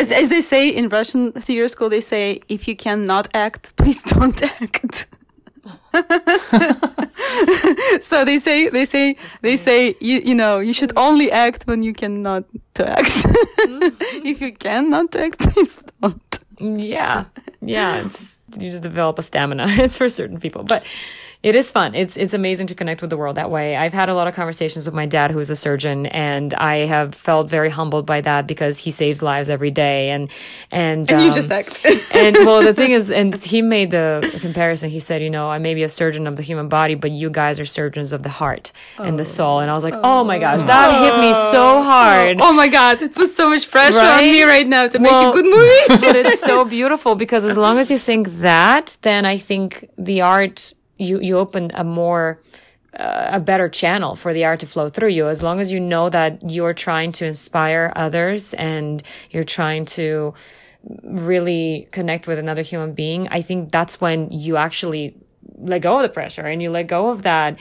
As as they say in Russian theater school, they say if you cannot act, please [laughs] don't act. [laughs] so they say they say they say you you know you should only act when you cannot to act. Mm-hmm. [laughs] if you cannot act, [laughs] please don't. Yeah, yeah. It's you just develop a stamina. It's for certain people, but it is fun. It's it's amazing to connect with the world that way. I've had a lot of conversations with my dad, who's a surgeon, and I have felt very humbled by that because he saves lives every day. And and And um, you just act. [laughs] and well, the thing is, and [laughs] he made the comparison. He said, you know, I may be a surgeon of the human body, but you guys are surgeons of the heart and the soul. And I was like, oh, my gosh, that hit me so hard. oh my god, it puts so much pressure Right? on me right now to Well, make a good movie. [laughs] but it's so beautiful because as long as you think that, then I think the art you you open a more uh, a better channel for the art to flow through you. As long as you know that you're trying to inspire others and you're trying to really connect with another human being, I think that's when you actually let go of the pressure and you let go of that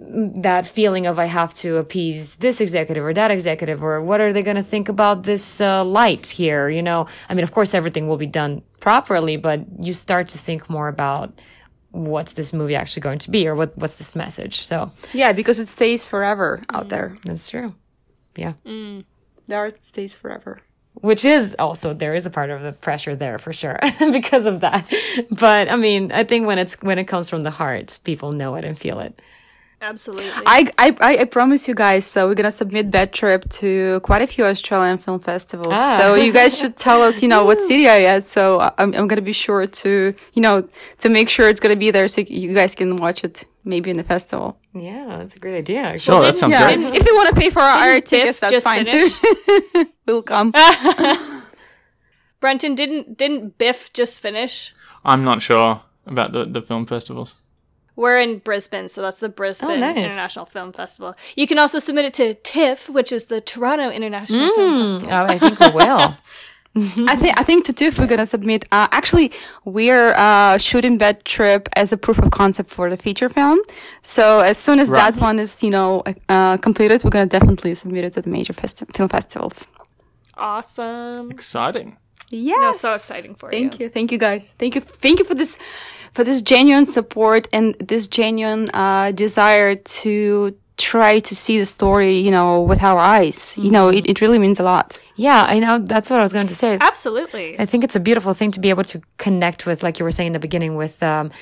that feeling of I have to appease this executive or that executive or what are they going to think about this uh, light here? You know, I mean, of course, everything will be done properly, but you start to think more about what's this movie actually going to be or what what's this message. So yeah, because it stays forever out mm. there. that's true. Yeah. Mm. The art stays forever. Which is also there is a part of the pressure there for sure [laughs] because of that. But I mean, I think when it's when it comes from the heart, people know it and feel it. Absolutely. I, I, I I promise you guys. So we're gonna submit Bad Trip to quite a few Australian film festivals. Ah. So you guys should tell us, you know, what [laughs] city are you at. So I'm I'm gonna be sure to, you know, to make sure it's gonna be there, so you guys can watch it maybe in the festival. Yeah, that's a great idea. actually. Sure, that sounds Yeah, great. if they want to pay for our, our tickets, that's fine finish? too. [laughs] we'll come. [laughs] Brenton didn't didn't BIFF just finish? I'm not sure about the, the film festivals. We're in Brisbane, so that's the Brisbane nice. International Film Festival. You can also submit it to TIFF, which is the Toronto International Film Festival. Oh, I think we will. [laughs] I think I think to TIFF we're gonna submit. Uh, actually, we're uh, shooting Bad Trip as a proof of concept for the feature film. So as soon as Right. that one is, you know, uh, completed, we're gonna definitely submit it to the major festi- film festivals. Awesome. Exciting. Yes. No, so exciting for you. Thank you. Thank you guys. Thank you. Thank you for this for this genuine support and this genuine uh, desire to try to see the story, you know, with our eyes. You know, it, it really means a lot. Yeah, I know. That's what I was going to say. Absolutely. I think it's a beautiful thing to be able to connect with, like you were saying in the beginning, with um,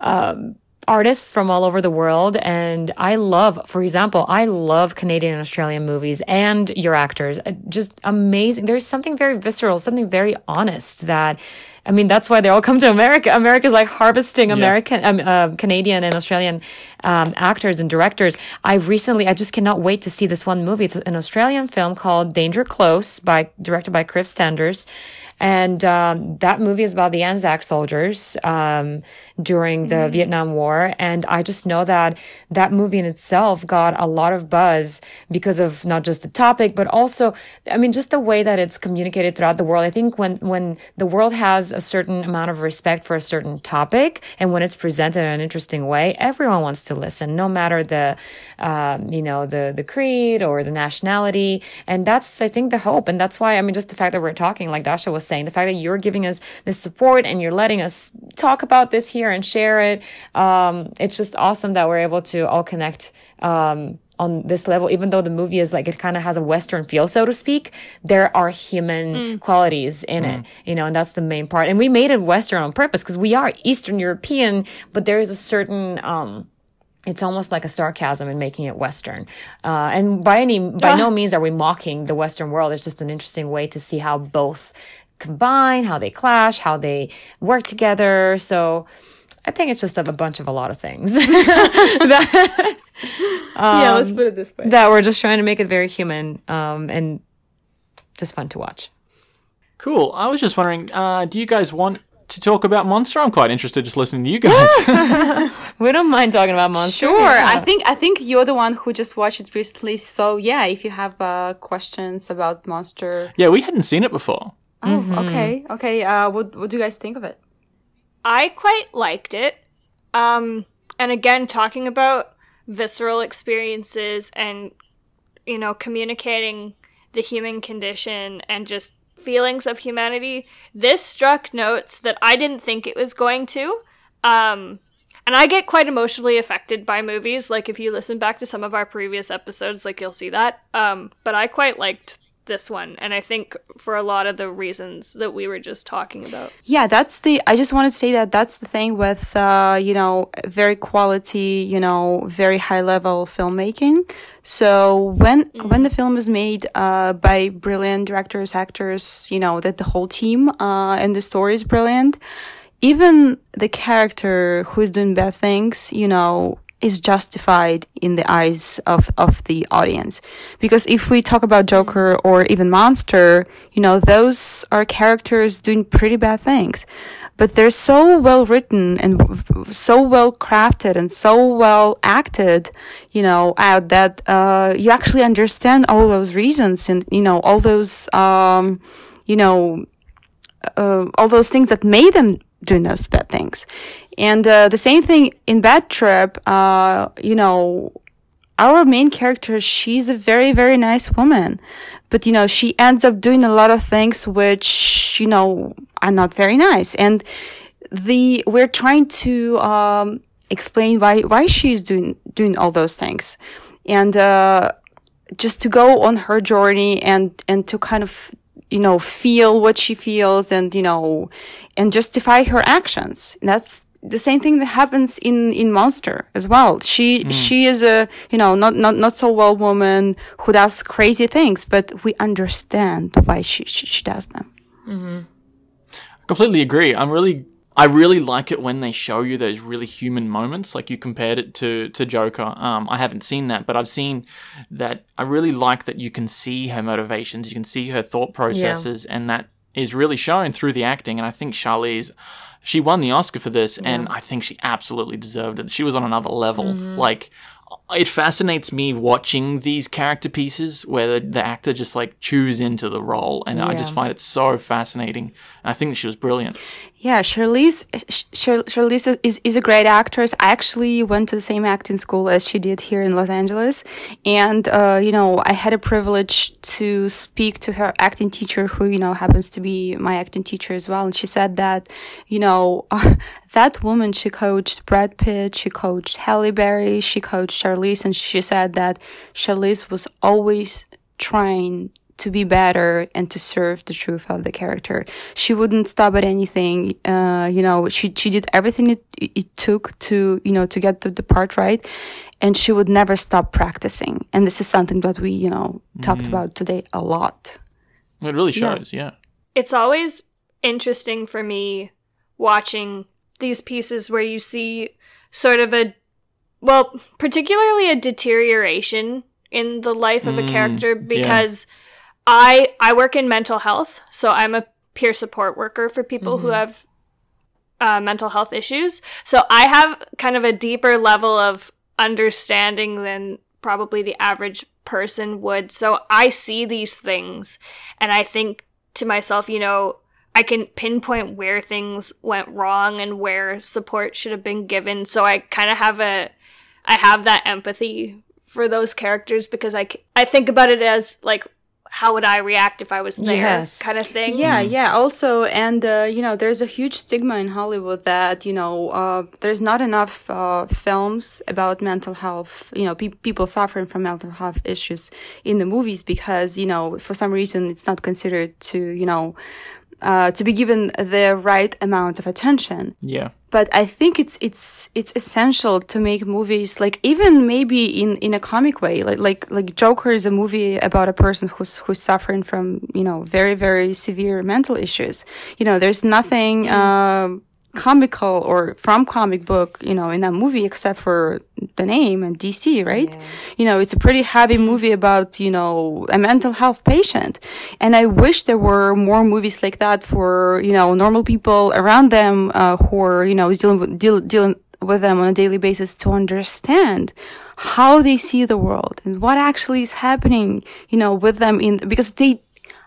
um, artists from all over the world. And I love, for example, I love Canadian and Australian movies and your actors. Uh, Just amazing. There's something very visceral, something very honest that. I mean, that's why they all come to America. America's like harvesting American, um, uh, Canadian and Australian um, actors and directors. I recently, I just cannot wait to see this one movie. It's an Australian film called Danger Close by directed by Kriv Stenders. And um, that movie is about the Anzac soldiers um, during the Vietnam War. And I just know that that movie in itself got a lot of buzz because of not just the topic, but also, I mean, just the way that it's communicated throughout the world. I think when, when the world has a certain amount of respect for a certain topic and when it's presented in an interesting way, everyone wants to listen, no matter the, um, you know, the, the creed or the nationality. And that's, I think, the hope. And that's why, I mean, just the fact that we're talking, like Dasha was saying, the fact that you're giving us this support and you're letting us talk about this here and share it. Um, it's just awesome that we're able to all connect, um, on this level, even though the movie is like it kind of has a Western feel, so to speak, there are human qualities in it, you know, and that's the main part. And we made it Western on purpose because we are Eastern European, but there is a certain, um, it's almost like a sarcasm in making it Western. Uh, and by any, by no means are we mocking the Western world. It's just an interesting way to see how both combine, how they clash, how they work together. So I think it's just a, a bunch of a lot of things [laughs] [laughs] that, yeah, let's put it this way. that we're just trying to make it very human um, and just fun to watch. Cool. I was just wondering, uh, do you guys want to talk about Monster? I'm quite interested just listening to you guys. [laughs] We don't mind talking about Monster. Sure. I think I think you're the one who just watched it recently. So yeah, if you have uh, questions about Monster, yeah, we hadn't seen it before. oh, okay, okay. Uh, what what do you guys think of it? I quite liked it. Um, and again, talking about visceral experiences and, you know, communicating the human condition and just feelings of humanity, this struck notes that I didn't think it was going to. Um, And I get quite emotionally affected by movies. Like if you listen back to some of our previous episodes, like you'll see that. Um, but I quite liked this one and i think for a lot of the reasons that we were just talking about yeah that's the i just wanted to say that that's the thing with uh you know very quality you know very high level filmmaking so when mm-hmm. when the film is made uh by brilliant directors actors you know that the whole team uh and the story is brilliant even the character who's doing bad things you know is justified in the eyes of, of the audience. Because if we talk about Joker or even Monster, you know, those are characters doing pretty bad things. But they're so well written and so well crafted and so well acted, you know, out that uh, you actually understand all those reasons and, you know, all those, um, you know, uh, all those things that made them doing those bad things. And uh, the same thing in Bad Trip, uh, you know, our main character, she's a very, very nice woman. But, you know, she ends up doing a lot of things which, you know, are not very nice. And the, we're trying to, um, explain why, why she's doing, doing all those things. And, uh, just to go on her journey and, and to kind of you know, feel what she feels and, you know, and justify her actions. That's the same thing that happens in, in Monster as well. She, mm. she is a, you know, not, not, not so well woman who does crazy things, but we understand why she, she, she does them. Mm-hmm. I completely agree. I'm really I really like it when they show you those really human moments, like you compared it to to Joker. Um, I haven't seen that, but I've seen that. I really like that you can see her motivations, you can see her thought processes, yeah. and that is really shown through the acting. And I think Charlize, she won the Oscar for this, yeah. and I think she absolutely deserved it. She was on another level. Mm-hmm. Like it fascinates me watching these character pieces where the, the actor just like chews into the role, and yeah. I just find it so fascinating. And I think she was brilliant. Yeah, Charlize, Charlize is, is a great actress. I actually went to the same acting school as she did here in Los Angeles. And, uh, you know, I had a privilege to speak to her acting teacher, who, you know, happens to be my acting teacher as well. And she said that, you know, [laughs] that woman, she coached Brad Pitt, she coached Halle Berry, she coached Charlize, and she said that Charlize was always trying to be better and to serve the truth of the character. She wouldn't stop at anything. Uh, you know, she she did everything it, it took to you know to get the, the part right, and she would never stop practicing. And this is something that we you know talked mm. about today a lot. It really shows, yeah. yeah. It's always interesting for me watching these pieces where you see sort of a well, particularly a deterioration in the life of a mm, character because. Yeah I I work in mental health, so I'm a peer support worker for people mm-hmm. who have uh, mental health issues. So I have kind of a deeper level of understanding than probably the average person would. So I see these things and I think to myself, you know, I can pinpoint where things went wrong and where support should have been given. So I kind of have a I have that empathy for those characters because I I think about it as like how would I react if I was there yes. kind of thing. Yeah, mm. yeah. Also, and uh, you know, there's a huge stigma in Hollywood that you know uh, there's not enough uh, films about mental health. You know, pe- people suffering from mental health issues in the movies because you know for some reason it's not considered to you know uh, to be given the right amount of attention. Yeah. But I think it's it's it's essential to make movies like even maybe in, in a comic way like like like Joker is a movie about a person who's who's suffering from you know very very severe mental issues. You know, there's nothing. Uh, comical or from comic book, you know, in that movie, except for the name and DC, right? Yeah. You know, it's a pretty heavy movie about, you know, a mental health patient. And I wish there were more movies like that for, you know, normal people around them, uh, who are, you know, dealing with, deal, dealing with them on a daily basis to understand how they see the world and what actually is happening, you know, with them in, because they,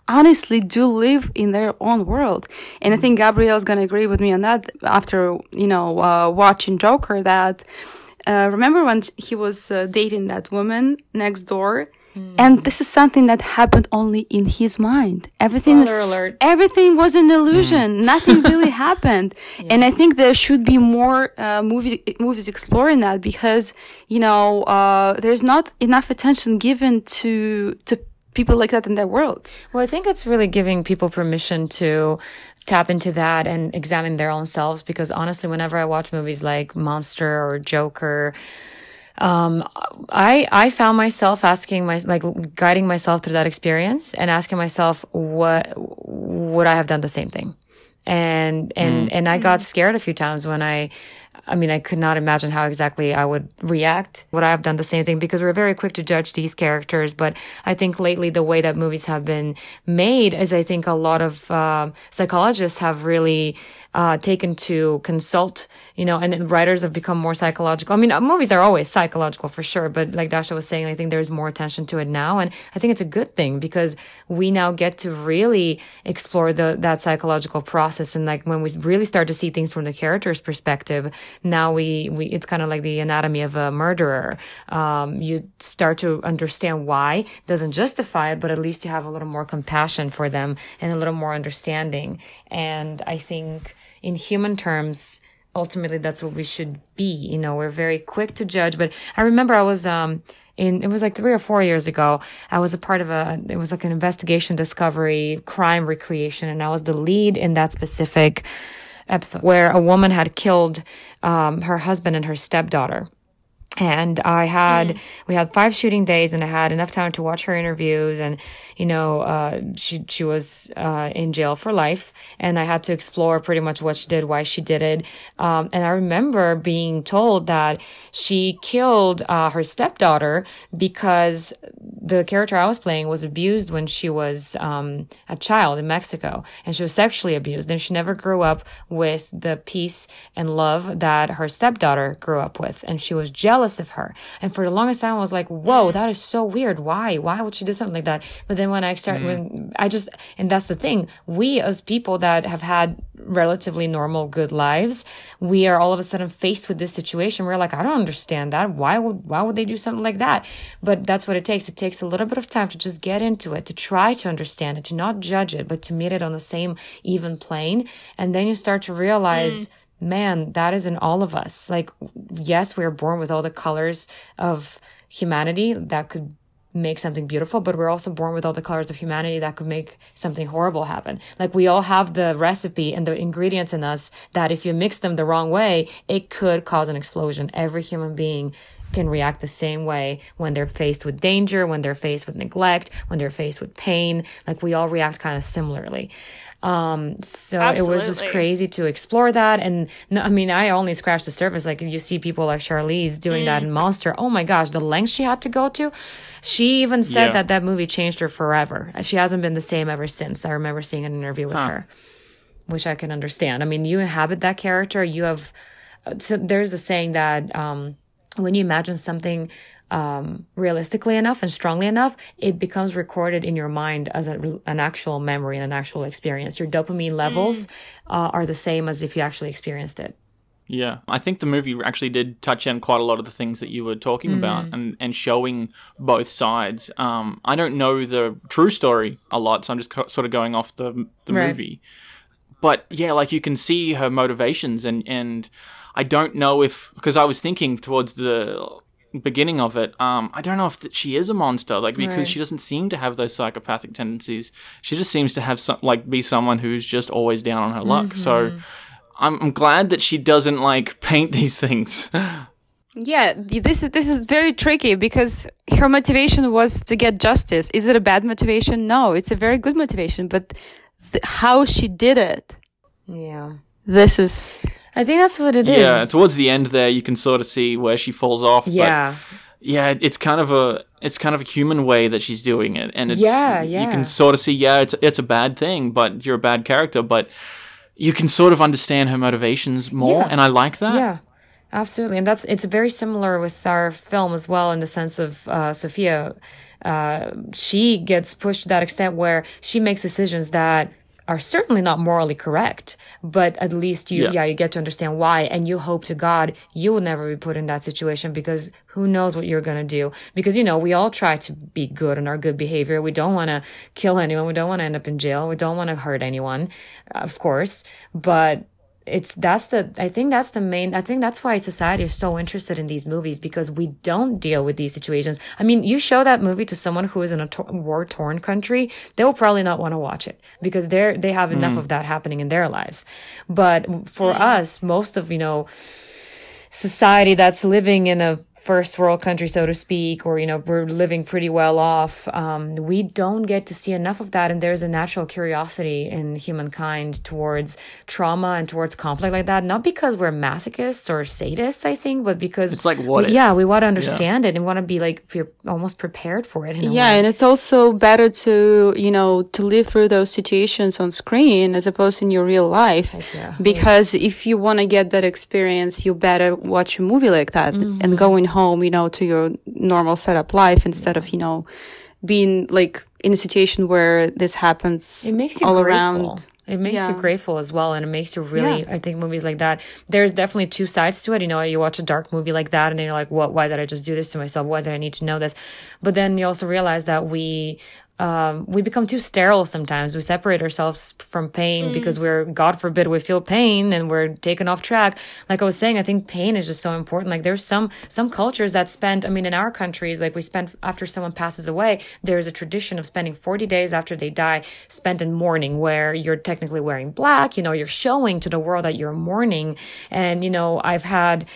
honestly do live in their own world. And I think Gabriela's gonna agree with me on that after, you know, uh, watching Joker that, uh, remember when he was uh, dating that woman next door And this is something that happened only in his mind. Everything, Spoiler alert. everything was an illusion. Nothing [laughs] really happened. And I think there should be more uh, movie, movies exploring that because, you know, uh, there's not enough attention given to, to people like that in their world. Well, I think it's really giving people permission to tap into that and examine their own selves because honestly, whenever I watch movies like Monster or Joker, um, I I found myself asking my like guiding myself through that experience and asking myself what would I have done the same thing, and and and I got scared a few times when I. I mean, I could not imagine how exactly I would react. Would I have done the same thing? Because we're very quick to judge these characters. But I think lately, the way that movies have been made is I think a lot of uh, psychologists have really uh, taken to consult, you know, and writers have become more psychological. I mean, uh, movies are always psychological for sure, but like Dasha was saying, I think there's more attention to it now, and I think it's a good thing because we now get to really explore the that psychological process, and like when we really start to see things from the character's perspective, now we we it's kind of like the anatomy of a murderer. Um, you start to understand why doesn't justify it, but at least you have a little more compassion for them and a little more understanding. And I think in human terms, ultimately that's what we should be. You know, we're very quick to judge. But I remember I was, um, in, it was like three or four years ago. I was a part of a, it was like an investigation, discovery, crime recreation, and I was the lead in that specific episode where a woman had killed, um, her husband and her stepdaughter and I had we had five shooting days, and I had enough time to watch her interviews, and you know, uh, she she was uh, in jail for life, and I had to explore pretty much what she did, why she did it, um, and I remember being told that she killed uh, her stepdaughter because the character I was playing was abused when she was um, a child in Mexico, and she was sexually abused, and she never grew up with the peace and love that her stepdaughter grew up with, and she was jealous of her. And for the longest time, I was like, "Whoa, that is so weird. Why? Why would she do something like that?" But then when I start, when mm. I just, and that's the thing, we as people that have had relatively normal, good lives, we are all of a sudden faced with this situation. We're like, I don't understand that. Why would why would they do something like that? But that's what it takes. It takes a little bit of time to just get into it, to try to understand it, to not judge it, but to meet it on the same even plane. And then you start to realize mm. Man, that is in all of us. Like, yes, we are born with all the colors of humanity that could make something beautiful, but we're also born with all the colors of humanity that could make something horrible happen. Like, we all have the recipe and the ingredients in us that if you mix them the wrong way, it could cause an explosion. Every human being can react the same way when they're faced with danger, when they're faced with neglect, when they're faced with pain. Like, we all react kind of similarly. Um, so it was just crazy to explore that. And no, I mean, I only scratched the surface. Like you see people like Charlize doing that in Monster. Oh my gosh, the lengths she had to go to. She even said Yeah. that that movie changed her forever. She hasn't been the same ever since. I remember seeing an interview with her, which I can understand. I mean, you inhabit that character. You have, uh, so there's a saying that, um, when you imagine something um, realistically enough and strongly enough, it becomes recorded in your mind as a, an actual memory and an actual experience. Your dopamine levels uh, are the same as if you actually experienced it. Yeah, I think the movie actually did touch on quite a lot of the things that you were talking about and, and showing both sides. Um, I don't know the true story a lot, so I'm just co- sort of going off the, the Right. movie. But yeah, like you can see her motivations, and, and I don't know if, because I was thinking towards the beginning of it, um, I don't know if th- she is a monster, like because Right. she doesn't seem to have those psychopathic tendencies. She just seems to have some, like, be someone who's just always down on her luck. So. I'm, I'm glad that she doesn't like paint these things. [laughs] Yeah, this is this is very tricky because her motivation was to get justice. Is it a bad motivation? No, it's a very good motivation, but th- how she did it, Yeah. this is I think that's what it is. yeah, towards the end there, you can sort of see where she falls off. but Yeah. yeah, it's kind of a it's kind of a human way that she's doing it, and it's Yeah, you can sort of see yeah, it's it's a bad thing, but you're a bad character, but you can sort of understand her motivations more, Yeah. and I like that. Yeah, absolutely, and that's it's very similar with our film as well in the sense of uh, Sophia. Uh, she gets pushed to that extent where she makes decisions that are certainly not morally correct, but at least you, Yeah. yeah. you get to understand why. And you hope to God you will never be put in that situation because who knows what you're going to do? Because, you know, we all try to be good in our good behavior. We don't want to kill anyone. We don't want to end up in jail. We don't want to hurt anyone, of course. But it's that's the I think that's the main I think that's why society is so interested in these movies because we don't deal with these situations. I mean, you show that movie to someone who is in a to- war torn country, they will probably not want to watch it because they're they have enough mm. of that happening in their lives. But for us, most of you know society that's living in a first world country, so to speak, or, you know, we're living pretty well off, um, we don't get to see enough of that. And there's a natural curiosity in humankind towards trauma and towards conflict like that. Not because we're masochists or sadists, I think, but because It's like, what we- yeah, we want to understand it and want to be like pre- almost prepared for it. In a Yeah, way. and it's also better to, you know, to live through those situations on screen as opposed in your real life. yeah. Because if you want to get that experience, you better watch a movie like that Mm-hmm. and going home, you know, to your normal setup life instead of, you know, being like in a situation where this happens it makes you all grateful. around. It makes you grateful as well, and it makes you really. I think movies like that. There's definitely two sides to it. You know, you watch a dark movie like that, and then you're like, "What? Why did I just do this to myself? Why did I need to know this?" But then you also realize that we. Um, we become too sterile sometimes. We separate ourselves from pain because we're, God forbid, we feel pain and we're taken off track. Like I was saying, I think pain is just so important. Like there's some, some cultures that spend, I mean, in our countries, like we spend after someone passes away, there's a tradition of spending 40 days after they die spent in mourning where you're technically wearing black, you know, you're showing to the world that you're mourning. And, you know, I've had,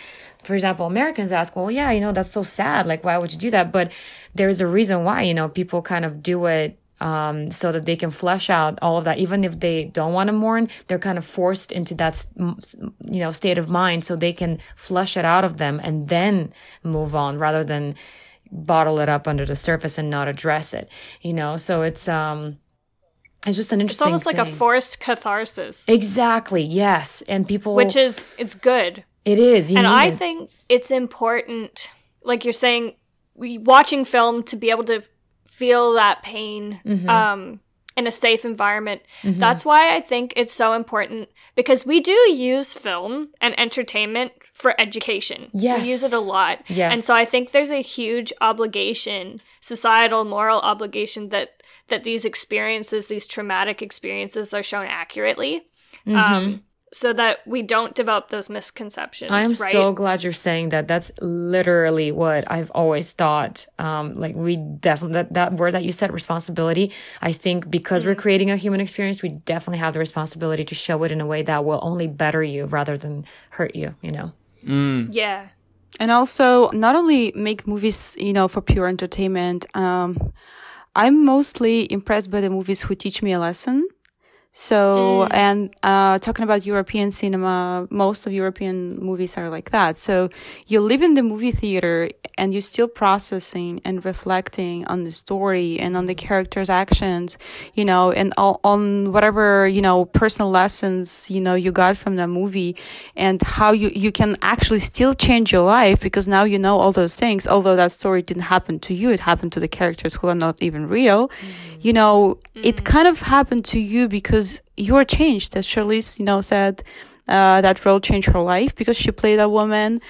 for example, Americans ask, well, yeah, you know, that's so sad. Like, why would you do that? But there's a reason why, you know, people kind of do it um, so that they can flesh out all of that. Even if they don't want to mourn, they're kind of forced into that, s- m- s- you know, state of mind so they can flush it out of them and then move on rather than bottle it up under the surface and not address it, you know? So it's, um, it's just an It's interesting almost like a forced catharsis, Exactly. Yes. And people, which is it's good. It is. You and I it. think it's important, like you're saying, we, watching film to be able to feel that pain Mm-hmm. um, in a safe environment. That's why I think it's so important because we do use film and entertainment for education. Yes. We use it a lot. Yes. And so I think there's a huge obligation, societal, moral obligation that that these experiences, these traumatic experiences are shown accurately. Mm-hmm. Um, so that we don't develop those misconceptions. I'm right? so glad you're saying that. That's literally what I've always thought. Um, like we definitely that, that word that you said, responsibility. I think because Mm. we're creating a human experience, we definitely have the responsibility to show it in a way that will only better you rather than hurt you. You know. Yeah. and also not only make movies you know for pure entertainment um i'm mostly impressed by the movies who teach me a lesson so mm. and uh talking about european cinema most of european movies are like that. So you live in the movie theater and you're still processing and reflecting on the story and on the mm. characters actions you know and all, on whatever you know personal lessons you know you got from that movie and how you you can actually still change your life because now you know all those things although that story didn't happen to you. It happened to the characters who are not even real. Mm. You know it kind of happened to you because you're changed as Charlize you know said uh, that role changed her life because she played a woman.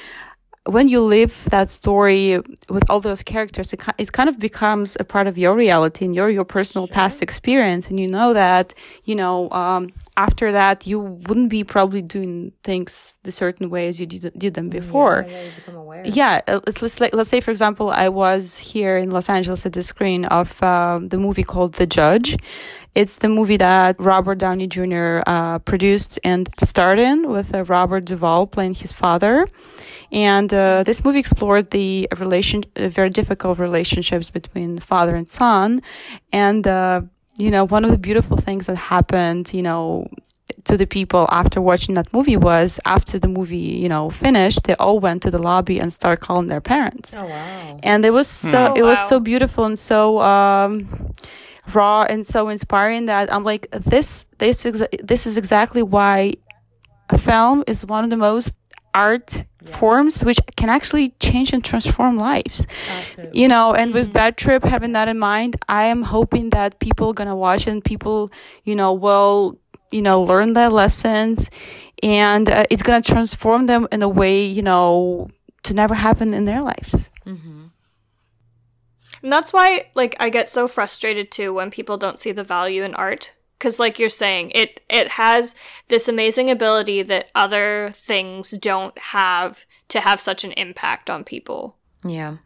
When you live that story with all those characters, it, it kind of becomes a part of your reality and your your personal past experience, and you know that you know um, after that you wouldn't be probably doing things the certain way as you did, did them before. Yeah, you become aware. Yeah, uh, let's, like, let's say, for example, I was here in Los Angeles at the screen of um, the movie called The Judge. It's the movie that Robert Downey Jr. Uh, produced and starred in with uh, Robert Duvall playing his father. And uh, this movie explored the relation, uh, very difficult relationships between father and son. And, uh, you know, one of the beautiful things that happened, you know, to the people after watching that movie was after the movie, you know, finished, they all went to the lobby and started calling their parents. Oh wow. And it was so Oh, it was wow. so beautiful and so um raw and so inspiring that I'm like this this exa- this is exactly why a film is one of the most art forms which can actually change and transform lives. Absolutely. you know and with bad trip having that in mind i am hoping that people gonna watch and people you know will you know learn their lessons and uh, it's gonna transform them in a way you know to never happen in their lives. And that's why, like, I get so frustrated too when people don't see the value in art. Because, like you're saying, it it has this amazing ability that other things don't have to have such an impact on people. Yeah.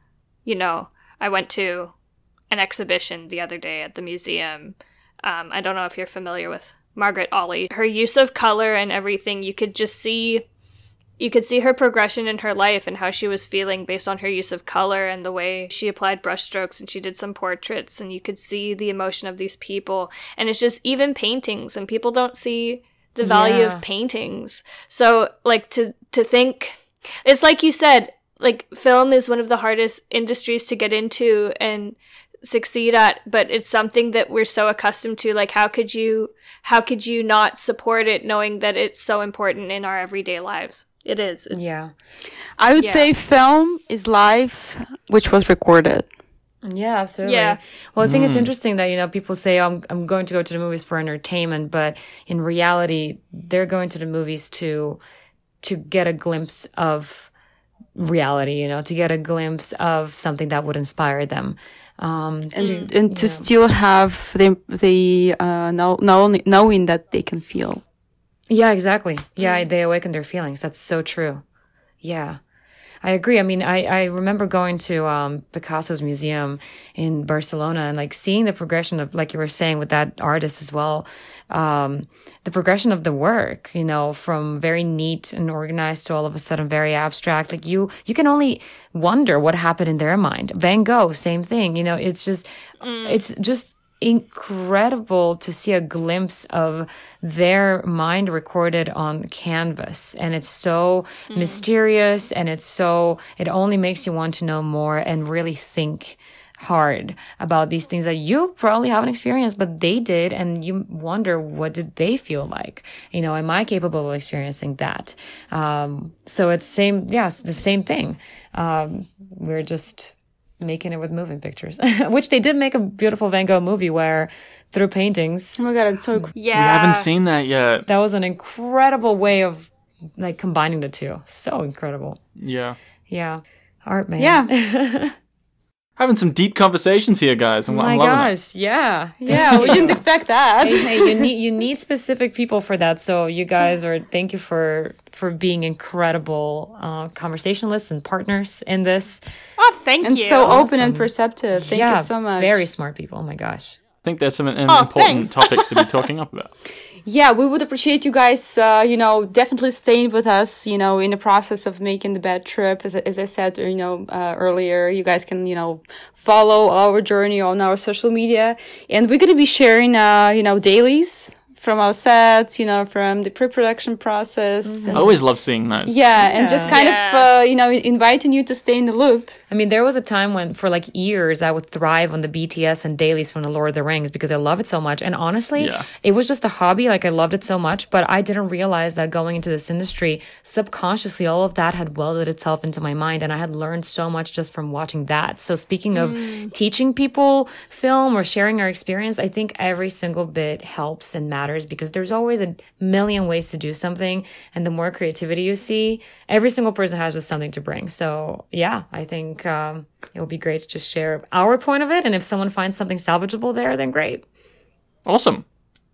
You know, I went to an exhibition the other day at the museum. Um, I don't know if you're familiar with Margaret Olley. Her use of color and everything, you could just see you could see her progression in her life and how she was feeling based on her use of color and the way she applied brushstrokes and she did some portraits and you could see the emotion of these people. And it's just even paintings and people don't see the value Yeah. of paintings. So like to to think it's like you said like film is one of the hardest industries to get into and succeed at but it's something that we're so accustomed to like how could you how could you not support it knowing that it's so important in our everyday lives it is it's, Yeah. i would Yeah. say film is life which was recorded Yeah, absolutely. Yeah. Well, I think it's interesting that, you know, people say, oh, I'm, I'm going to go to the movies for entertainment, but in reality, they're going to the movies to, to get a glimpse of reality, you know, to get a glimpse of something that would inspire them. Um, and, and to still have the the uh know, know, knowing that they can feel Yeah, exactly. Yeah, they awaken their feelings. That's so true. Yeah. I agree. I mean, I, I remember going to um, Picasso's museum in Barcelona and like seeing the progression of, like you were saying with that artist as well, um, the progression of the work, you know, from very neat and organized to all of a sudden very abstract. Like you, you can only wonder what happened in their mind. Van Gogh, same thing. You know, it's just, it's just incredible to see a glimpse of their mind recorded on canvas. And it's so mysterious and it's so it only makes you want to know more and really think hard about these things that you probably haven't experienced but they did and you wonder what did they feel like? You know am i capable of experiencing that? Um, so it's same yes the same thing. Um, we're just making it with moving pictures, [laughs] which they did make a beautiful Van Gogh movie where through paintings, oh my god it's so cool. yeah We haven't seen that yet. that was an incredible way of like combining the two. So incredible. Yeah. Yeah. Art, man. yeah [laughs] Having some deep conversations here, guys. I'm, Oh I'm my loving it. gosh. Yeah. [laughs] yeah we didn't expect that hey, hey, you need you need [laughs] specific people for that. So you guys are thank you for for being incredible uh, conversationalists and partners in this. oh thank and you And so open and perceptive thank yeah, you so much Very smart people. Oh my gosh. I think there's some um, Oh, important thanks. topics to be [laughs] talking up about. Yeah we would appreciate you guys uh, you know definitely staying with us you know in the process of making the bad trip. As, as i said you know uh, earlier you guys can you know follow our journey on our social media. And we're going to be sharing uh, you know dailies from our sets you know from the pre-production process I and- always love seeing that. yeah, and just kind Yeah. of uh, you know inviting you to stay in the loop I mean, there was a time when, for like years, I would thrive on the BTS and dailies from the Lord of the Rings because I love it so much. And honestly, Yeah. it was just a hobby. Like, I loved it so much, but I didn't realize that going into this industry, subconsciously, all of that had welded itself into my mind. And I had learned so much just from watching that. So, speaking of teaching people film or sharing our experience, I think every single bit helps and matters because there's always a million ways to do something. And the more creativity you see, every single person has just something to bring. So, yeah, I think um, it will be great to just share our point of it. And if someone finds something salvageable there, then great. Awesome.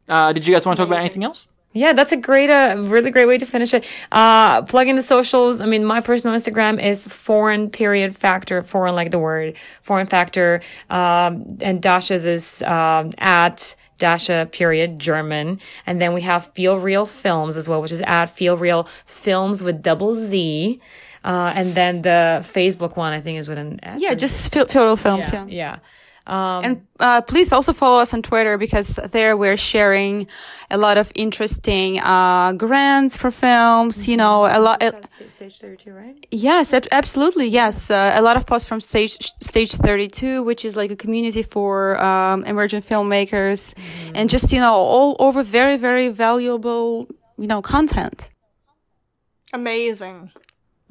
Uh, did you guys want to talk about anything else? Yeah, that's a great, uh, really great way to finish it. Uh, plug in the socials. I mean, my personal Instagram is foreign period factor, foreign like the word, foreign factor. Um, and Dasha's is, um, at Dasha period German. And then we have Feelreal Films as well, which is at Feelreal Films with double Z. Uh, and then the Facebook one, I think is with an S. yeah just Feelreal films yeah, yeah. Um, and uh, please also follow us on twitter because there we're sharing a lot of interesting uh, grants for films you know a lot Stage 32, right? Yes, ab- absolutely. Yes, uh, a lot of posts from stage stage thirty two, which is like a community for um, emerging filmmakers, and just you know all over very very valuable you know content. amazing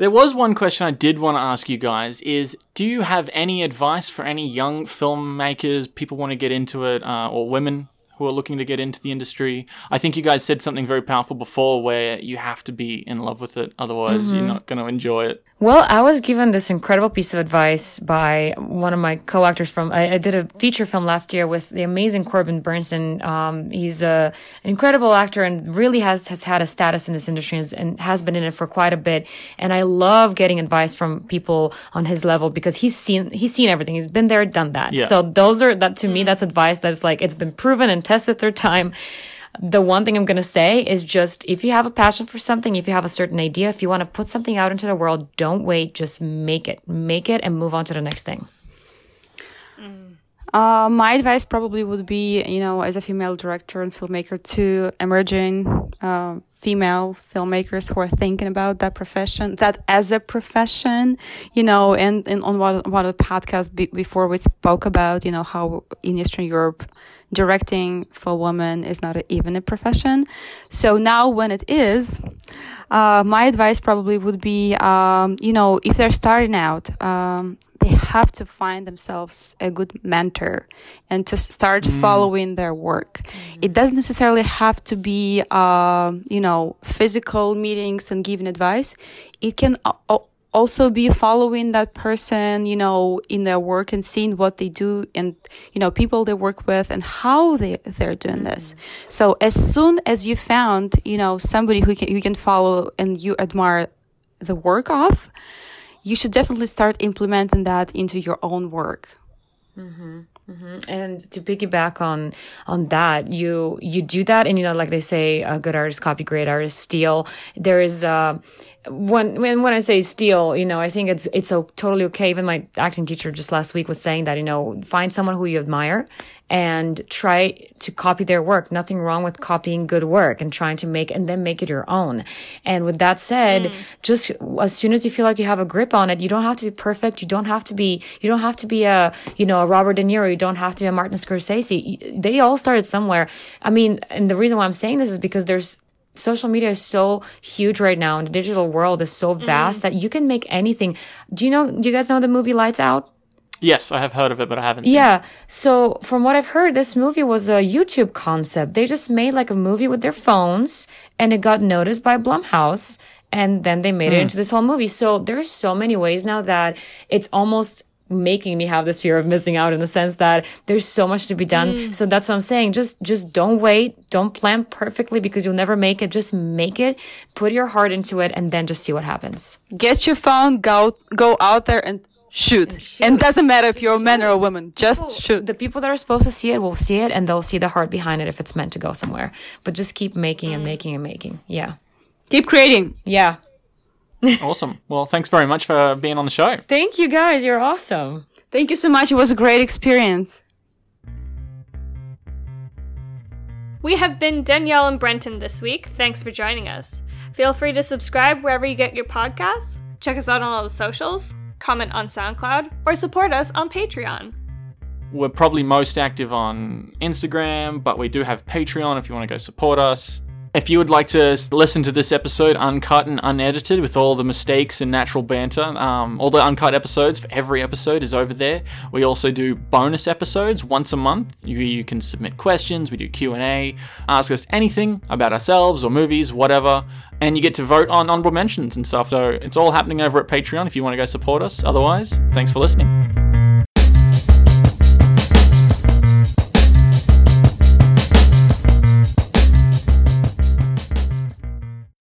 There was one question I did want to ask you guys is do you have any advice for any young filmmakers, people want to get into it, uh, or women who are looking to get into the industry? I think you guys said something very powerful before where you have to be in love with it, otherwise mm-hmm. you're not going to enjoy it. Well, I was given this incredible piece of advice by one of my co-actors from. I, I did a feature film last year with the amazing Corbin Bernsen. Um, he's a, an incredible actor and really has has had a status in this industry and, and has been in it for quite a bit. And I love getting advice from people on his level because he's seen he's seen everything. He's been there, done that. Yeah. So those are that to me. That's advice that's like it's been proven and tested through time the one thing I'm going to say is just if you have a passion for something, if you have a certain idea, if you want to put something out into the world, don't wait, just make it. Make it and move on to the next thing. Uh, my advice probably would be, you know, as a female director and filmmaker, to emerging uh, female filmmakers who are thinking about that profession, that as a profession, you know, and, and on one, one of the podcasts be, before we spoke about, you know, how in Eastern Europe, directing for women is not a, even a profession. So now when it is, uh, my advice probably would be, um, you know, if they're starting out, um, they have to find themselves a good mentor and to start mm. following their work. Mm. It doesn't necessarily have to be, uh, you know, physical meetings and giving advice. It can also be following that person, you know, in their work and seeing what they do and, you know, people they work with and how they, they're doing mm-hmm. this. So as soon as you found, you know, somebody who can, you can follow and you admire the work of, you should definitely start implementing that into your own work. Mm-hmm. Mm-hmm. And to piggyback on on that, you you do that, and you know, like they say, a good artist copy, great artist steal. There is uh, when when when I say steal, you know, I think it's it's a, totally okay. Even my acting teacher just last week was saying that you know, find someone who you admire and try to copy their work. Nothing wrong with copying good work and trying to make and then make it your own. And with that said, mm. just as soon as you feel like you have a grip on it, you don't have to be perfect. You don't have to be you don't have to be a you know a Robert De Niro. You don't have to be a Martin Scorsese. They all started somewhere. I mean, and the reason why I'm saying this is because there's social media is so huge right now and the digital world is so vast mm. that you can make anything. Do you know, do you guys know the movie Lights Out? Yes, I have heard of it, but I haven't Yeah. It. Yeah. So from what I've heard, this movie was a YouTube concept. They just made like a movie with their phones and it got noticed by Blumhouse and then they made mm. it into this whole movie. So there's so many ways now that it's almost making me have this fear of missing out in the sense that there's so much to be done. Mm. So that's what I'm saying. Just, just don't wait. Don't plan perfectly because you'll never make it. Just make it, put your heart into it, and then just see what happens. Get your phone, go, go out there and shoot. And, shoot. and doesn't matter if you're a man or a woman, just people, shoot. The people that are supposed to see it will see it and they'll see the heart behind it if it's meant to go somewhere. But just keep making and mm. making and making. Yeah. Keep creating. Yeah awesome. Well, thanks very much for being on the show. Thank you guys. You're awesome. Thank you so much. It was a great experience. We have been Danielle and Brenton this week. Thanks for joining us. Feel free to subscribe wherever you get your podcasts, check us out on all the socials, comment on SoundCloud, or support us on Patreon. We're probably most active on Instagram, but we do have Patreon if you want to go support us. If you would like to listen to this episode uncut and unedited with all the mistakes and natural banter, um, all the uncut episodes for every episode is over there. We also do bonus episodes once a month. You, you can submit questions. We do Q and A. Ask us anything about ourselves or movies, whatever, and you get to vote on honorable mentions and stuff. So it's all happening over at Patreon if you want to go support us. Otherwise, thanks for listening.